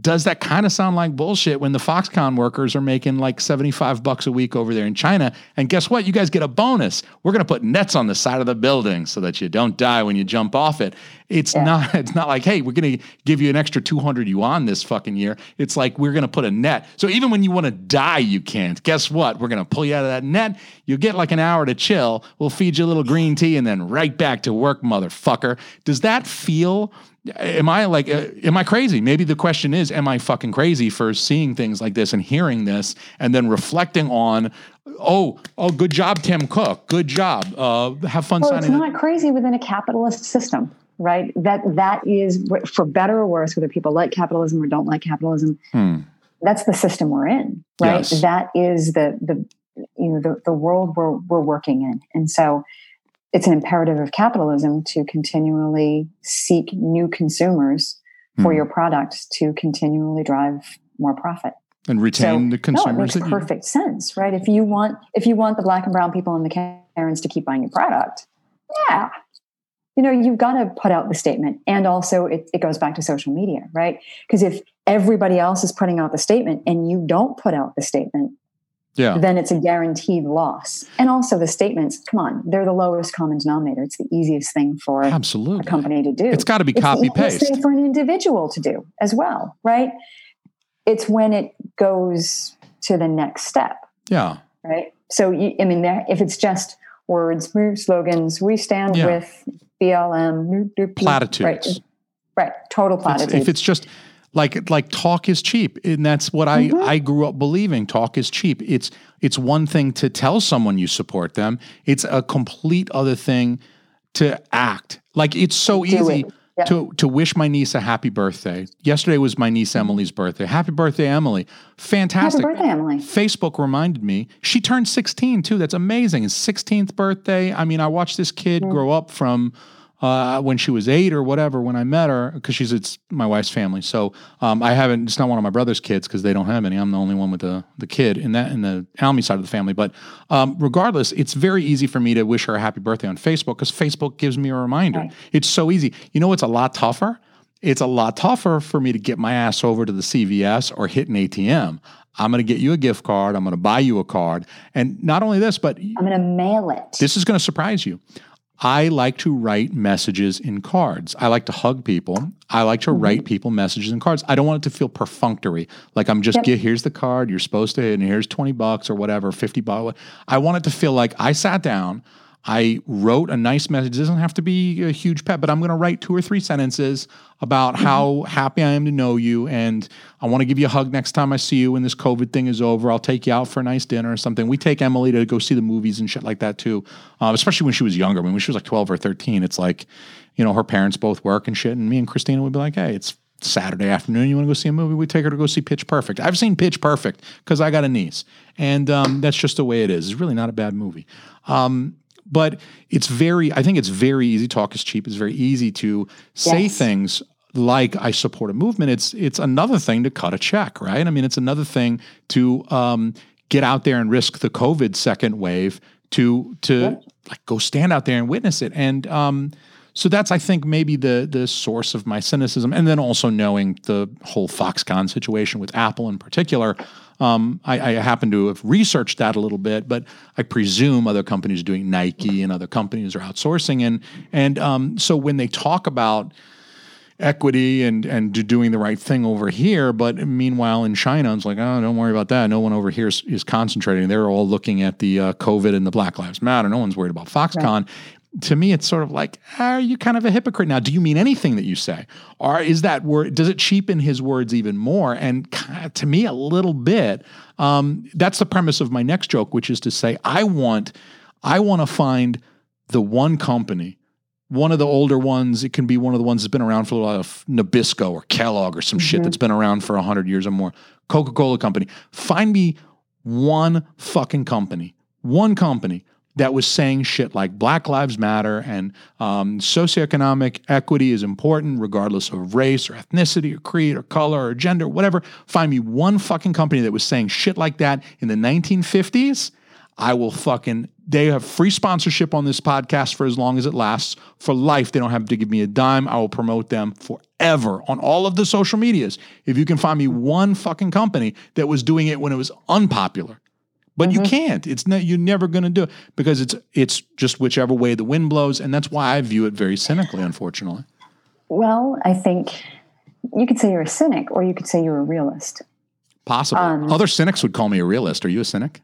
does that kind of sound like bullshit when the Foxconn workers are making like 75 bucks a week over there in China? And guess what? You guys get a bonus. We're going to put nets on the side of the building so that you don't die when you jump off it. It's Yeah. not it's not like, "Hey, we're going to give you an extra 200 yuan this fucking year." It's like we're going to put a net. So even when you want to die, you can't. Guess what? We're going to pull you out of that net. You'll get like an hour to chill. We'll feed you a little green tea and then right back to work, motherfucker. Does that feel am I like, uh, am I crazy? Maybe the question is, am I fucking crazy for seeing things like this and hearing this and then reflecting on, oh, oh, good job, Tim Cook. Good job. Uh, have fun Well, it's signing. not crazy within a capitalist system, right? That that is for better or worse, whether people like capitalism or don't like capitalism. Hmm. That's the system we're in, right? Yes. That is the the you know the, the world we're we're working in, and so it's an imperative of capitalism to continually seek new consumers for Hmm. your product to continually drive more profit. and retain the consumers. No, it makes that you- perfect sense, right? If you want if you want the black and brown people and the Karens to keep buying your product, yeah. You know, you've got to put out the statement. And also it, it goes back to social media, right? Because if everybody else is putting out the statement and you don't put out the statement, yeah. then it's a guaranteed loss. And also the statements, come on, they're the lowest common denominator. It's the easiest thing for Absolutely. a company to do. It's got to be It's the copy easiest paste. thing for an individual to do as well, right? It's when it goes to the next step, Yeah. right? So, you, I mean, if it's just words, slogans, we stand Yeah. with BLM, noop, doop, doop, Platitudes. right? Right, total It's- platitudes. if it's just like like talk is cheap and that's what I Mm-hmm. I grew up believing talk is cheap it's it's one thing to tell someone you support them it's a complete other thing to act like it's so Do easy it. Yeah. to to wish my niece a happy birthday yesterday was my niece Emily's birthday happy birthday Emily fantastic Happy birthday, Emily. Facebook reminded me she turned 16 too. That's amazing. It's 16th birthday. I mean, I watched this kid grow up from uh, when she was eight or whatever when I met her because she's it's my wife's family. So um, I haven't. It's not one of my brother's kids because they don't have any. I'm the only one with the the kid in that in the Alme side of the family. But um, regardless, it's very easy for me to wish her a happy birthday on Facebook because Facebook gives me a reminder. Right. It's so easy. You know, it's a lot tougher it's a lot tougher for me to get my ass over to the CVS or hit an ATM. I'm going to get you a gift card. I'm going to buy you a card. And not only this, but I'm going to mail it. this is going to surprise you. I like to write messages in cards. I like to hug people. I like to write mm-hmm. people messages in cards. I don't want it to feel perfunctory. Like I'm just, Yep. here's the card, you're supposed to, and here's 20 bucks or whatever, 50 bucks. I want it to feel like I sat down, I wrote a nice message. It doesn't have to be a huge pet, but I'm going to write two or three sentences about how happy I am to know you. And I want to give you a hug next time I see you when this COVID thing is over. I'll take you out for a nice dinner or something. We take Emily to go see the movies and shit like that too, um, especially when she was younger. I mean, when she was like 12 or 13, it's like, you know, her parents both work and shit. And me and Christina would be like, hey, it's Saturday afternoon. You want to go see a movie? We take her to go see Pitch Perfect. I've seen Pitch Perfect because I got a niece, and um, that's just the way it is. It's really not a bad movie. Um, but it's very, I think it's very easy. Talk is cheap. It's very easy to say Yes. things like I support a movement. It's it's another thing to cut a check, right? I mean, it's another thing to um, get out there and risk the COVID second wave to to like go stand out there and witness it. And um, so that's I think maybe the the source of my cynicism, and then also knowing the whole Foxconn situation with Apple in particular. Um, I, I happen to have researched that a little bit, but I presume other companies doing Nike and other companies are outsourcing, and and um, so when they talk about equity and and doing the right thing over here. But meanwhile, in China, it's like, oh, don't worry about that. No one over here is, is concentrating. They're all looking at the uh, COVID and the Black Lives Matter. No one's worried about Foxconn. To me, it's sort of like, are you kind of a hypocrite now? Do you mean anything that you say, or is that word? Does it cheapen his words even more? And to me, a little bit. Um, that's the premise of my next joke, which is to say, I want, I want to find the one company one of the older ones. It can be one of the ones that's been around for a lot of Nabisco or Kellogg or some shit that's been around for 100 years or more. Coca Cola Company. Find me one fucking company, one company that was saying shit like Black Lives Matter and um, socioeconomic equity is important regardless of race or ethnicity or creed or color or gender, whatever. Find me one fucking company that was saying shit like that in the 1950s. I will fucking, they have free sponsorship on this podcast for as long as it lasts. For life, they don't have to give me a dime. I will promote them forever on all of the social medias. If you can find me one fucking company that was doing it when it was unpopular. But you can't. It's not, you're never going to do it because it's it's just whichever way the wind blows, and that's why I view it very cynically. Unfortunately, Well, I think you could say you're a cynic or you could say you're a realist. possible. Um, Other cynics would call me a realist. Are you a cynic?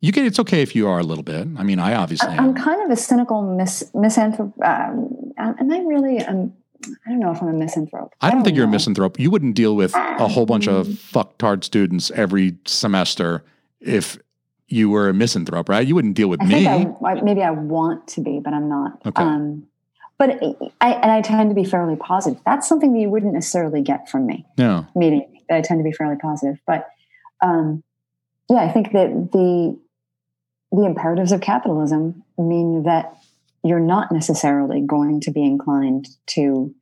You can. It's okay if you are a little bit. I mean, I obviously. I, am. I'm kind of a cynical mis, misanthrope. Um, am I really? Um, I don't know if I'm a misanthrope. I don't think you're a misanthrope. You wouldn't deal with a whole bunch of Um, fucktard students every semester if you were a misanthrope, right? You wouldn't deal with I me. think I, I- maybe I want to be, but I'm not. Okay. Um, but I and I tend to be fairly positive. That's something that you wouldn't necessarily get from me. no. meeting that I tend to be fairly positive. But um, yeah, I think that the the imperatives of capitalism mean that you're not necessarily going to be inclined to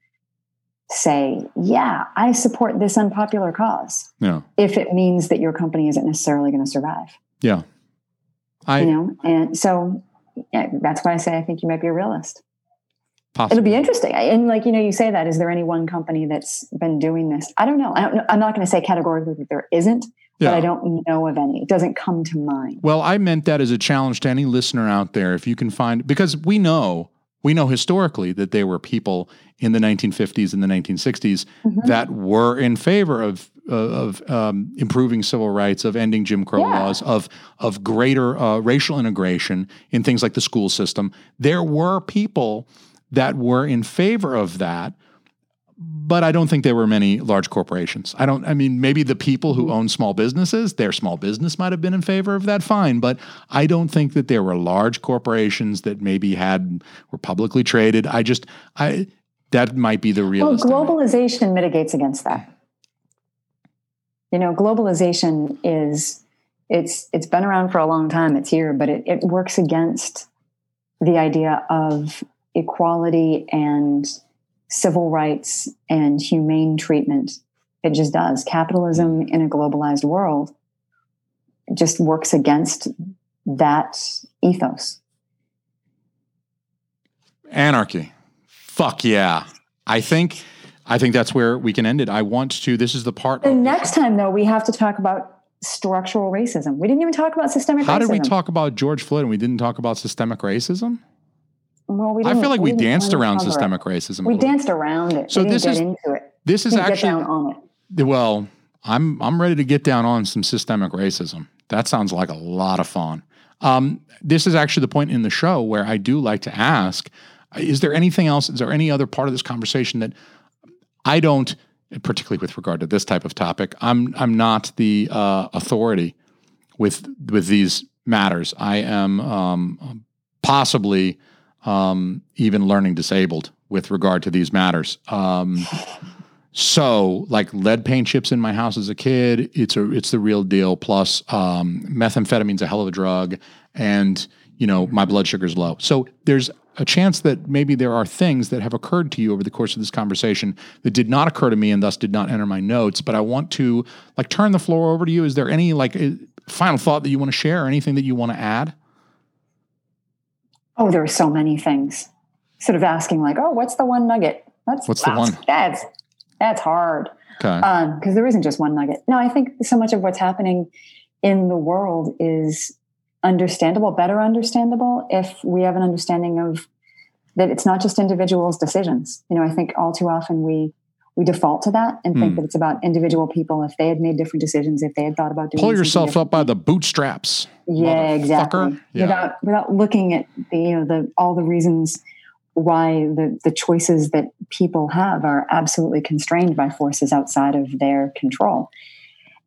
say, "Yeah, I support this unpopular cause," No. if it means that your company isn't necessarily going to survive. Yeah. I you know, and so yeah, that's why I say I think you might be a realist. possibly. It'll be interesting. And like, you know, you say that, is there any one company that's been doing this? I don't know. I don't know. I'm not going to say categorically that there isn't, Yeah. but I don't know of any. It doesn't come to mind. Well, I meant that as a challenge to any listener out there. If you can find, because we know, we know historically that there were people in the 1950s and the 1960s Mhm. that were in favor of uh, of um, improving civil rights, of ending Jim Crow Yeah. laws, of of greater uh, racial integration in things like the school system. There were people that were in favor of that. But I don't think there were many large corporations. I don't, I mean, maybe the people who own small businesses, their small business might have been in favor of that, fine. But I don't think that there were large corporations that maybe had, were publicly traded. I just, I, that might be the real. Well, realist. in me. globalization mitigates against that. You know, globalization is it's it's been around for a long time. It's here, but it, it works against the idea of equality and civil rights and humane treatment. It just does. Capitalism in a globalized world just works against that ethos. Anarchy. Fuck yeah. I think, I think that's where we can end it. I want to, this is the part. The next time, though, we have to talk about structural racism. We didn't even talk about systemic How racism. did we talk about George Floyd and we didn't talk about systemic racism? Well, we I feel like we didn't danced around it. systemic racism. We danced around it. So we didn't this get is- into it. This is actually get down on it. Well, I'm I'm ready to get down on some systemic racism. That sounds like a lot of fun. Um, this is actually the point in the show where I do like to ask: Is there anything else? Is there any other part of this conversation that I don't, particularly with regard to this type of topic? I'm I'm not the uh, authority with with these matters. I am um, possibly um, even learning disabled with regard to these matters. Um, so, like lead paint chips in my house as a kid, it's a it's the real deal. Plus, um, methamphetamine's a hell of a drug, and you know my blood sugar's low. So there's a chance that maybe there are things that have occurred to you over the course of this conversation that did not occur to me and thus did not enter my notes. But I want to like turn the floor over to you. Is there any like uh, final thought that you want to share, or anything that you want to add? Oh, there are so many things. Sort of asking, like, oh, what's the one nugget? That's What's the one? That's that's hard Okay. Um, because there isn't just one nugget. No, I think so much of what's happening in the world is understandable, better understandable if we have an understanding of that it's not just individuals' decisions. You know, I think all too often we we default to that and think Hmm. that it's about individual people if they had made different decisions, if they had thought about doing Pull yourself up by the bootstraps. Yeah, exactly. Yeah. Without without looking at the you know the all the reasons why the the choices that people have are absolutely constrained by forces outside of their control.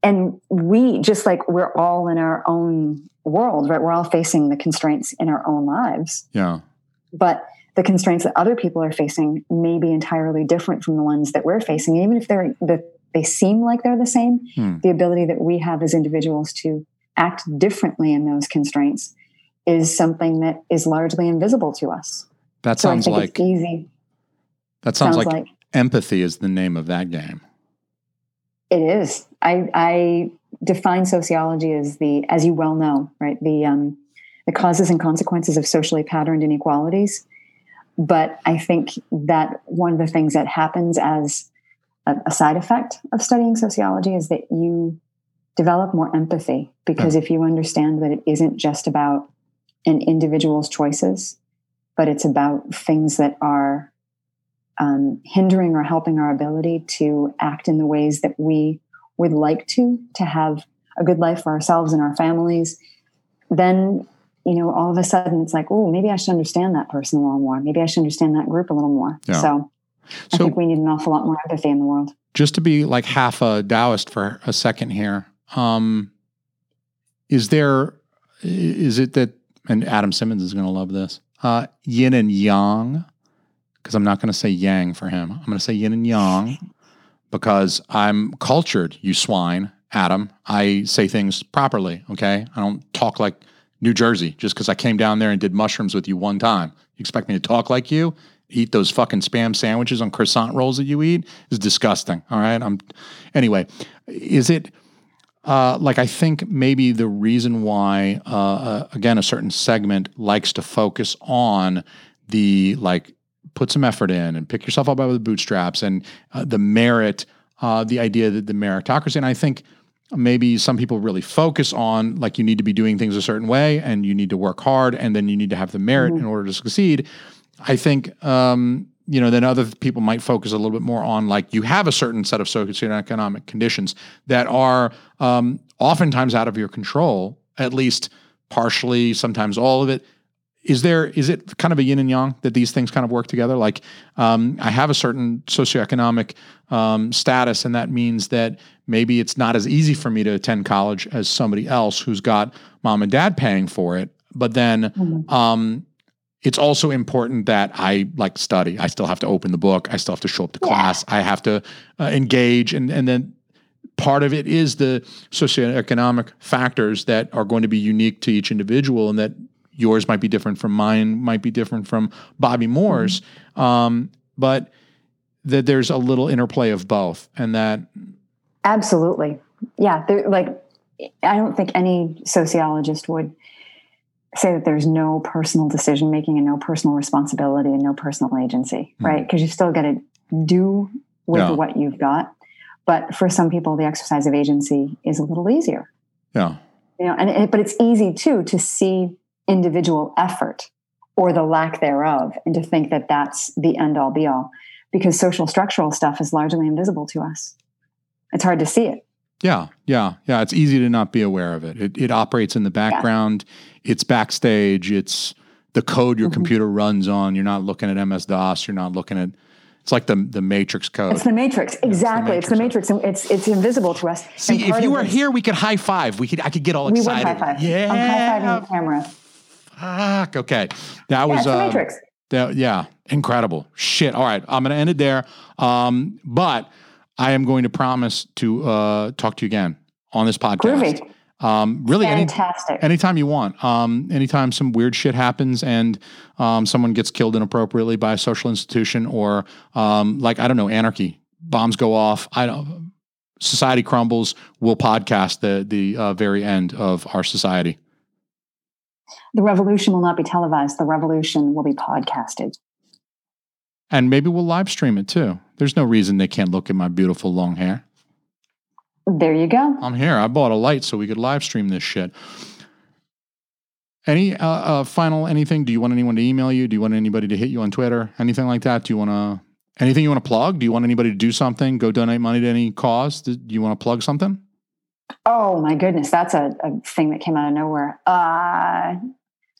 And we just like we're all in our own world, right? We're all facing the constraints in our own lives, Yeah. but the constraints that other people are facing may be entirely different from the ones that we're facing, even if they're the, they seem like they're the same. Hmm. The ability that we have as individuals to act differently in those constraints is something that is largely invisible to us. That So sounds think like easy. that sounds, Sounds like, like empathy is the name of that game. It is. I, I define sociology as the, as you well know, right? The um, the causes and consequences of socially patterned inequalities. But I think that one of the things that happens as a, a side effect of studying sociology is that you develop more empathy because if you understand that it isn't just about an individual's choices, but it's about things that are um, hindering or helping our ability to act in the ways that we would like to to have a good life for ourselves and our families then you know all of a sudden it's like oh maybe i should understand that person a little more maybe i should understand that group a little more Yeah. so i think we need an awful lot more empathy in the world just to be like half a Taoist for a second here, um, is there, is it that, and Adam Simmons is going to love this, uh, yin and yang? Because I'm not going to say yang for him. I'm going to say yin and yang because I'm cultured, you swine, Adam. I say things properly, okay? I don't talk like New Jersey just because I came down there and did mushrooms with you one time. You expect me to talk like you? Eat those fucking spam sandwiches on croissant rolls that you eat is disgusting. All right. I'm anyway. Is it uh, like I think maybe the reason why uh, uh, again a certain segment likes to focus on the like put some effort in and pick yourself up by the bootstraps and uh, the merit, uh, the idea that the meritocracy, and I think maybe some people really focus on like you need to be doing things a certain way and you need to work hard and then you need to have the merit in order to succeed. I think um, you know then other people might focus a little bit more on like you have a certain set of socioeconomic conditions that are um, oftentimes out of your control, at least partially, sometimes all of it. Is there is it kind of a yin and yang that these things kind of work together? Like um, I have a certain socioeconomic um, status, and that means that maybe it's not as easy for me to attend college as somebody else who's got mom and dad paying for it. But then um, it's also important that I like study. I still have to open the book. I still have to show up to class. I have to uh, engage, and and then part of it is the socioeconomic factors that are going to be unique to each individual, and that yours might be different from mine, might be different from Bobby Moore's, um, but that there's a little interplay of both, and that Absolutely. Yeah. there- Like, I don't think any sociologist would say that there's no personal decision making and no personal responsibility and no personal agency, Mhm. right? Because you still got to do with Yeah. what you've got. But for some people, the exercise of agency is a little easier, yeah, you know. And it, but it's easy too to see individual effort or the lack thereof, and to think that that's the end all be all, because social structural stuff is largely invisible to us. It's hard to see it. Yeah, yeah, yeah. It's easy to not be aware of it. It, it operates in the background. It's backstage. It's the code your Mhm. computer runs on. You're not looking at MS DOS. You're not looking at. It's like the the Matrix code. It's the matrix. Exactly. It's the matrix. and It's it's invisible to us. See, if you were here, we could high five. We could. I could get all we would excited. high five. Yeah. I'm high fiving the camera. Fuck. Okay. That Yeah, was uh, matrix. that- yeah, incredible. Shit. All right, I'm going to end it there. Um, but I am going to promise to uh, talk to you again on this podcast. Groovy. Um, really, any, Fantastic. anytime you want. Um, anytime some weird shit happens and um, someone gets killed inappropriately by a social institution, or um, like I don't know, anarchy, bombs go off. I don't. Society crumbles. We'll podcast the the uh, very end of our society. The revolution will not be televised. The revolution will be podcasted. And maybe we'll live stream it too. There's no reason they can't look at my beautiful long hair. There you go. I'm here. I bought a light so we could live stream this shit. Any uh, uh, final anything? Do you want anyone to email you? Do you want anybody to hit you on Twitter? Anything like that? Do you want to anything you want to plug? Do you want anybody to do something? Go donate money to any cause? Do you want to plug something? Oh my goodness, that's a, a thing that came out of nowhere. Uh,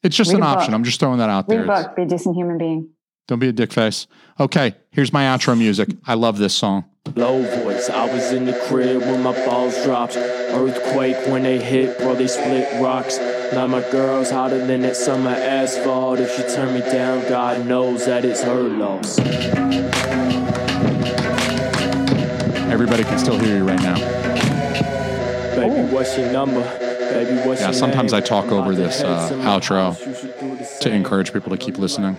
It's just an a book. option. I'm just throwing that out read there. a book. Be a decent human being. Don't be a dick face. Okay, here's my outro music. I love this song. Low voice, I was in the crib when my balls dropped. Earthquake when they hit, bro, they split rocks. Now my girl's hotter than that summer asphalt. If she turn me down, God knows that it's her loss. Everybody can still hear you right now. Baby, what's your number? Baby, what's Yeah, sometimes? I talk over this, uh, outro house. You should do the To encourage people to keep listening.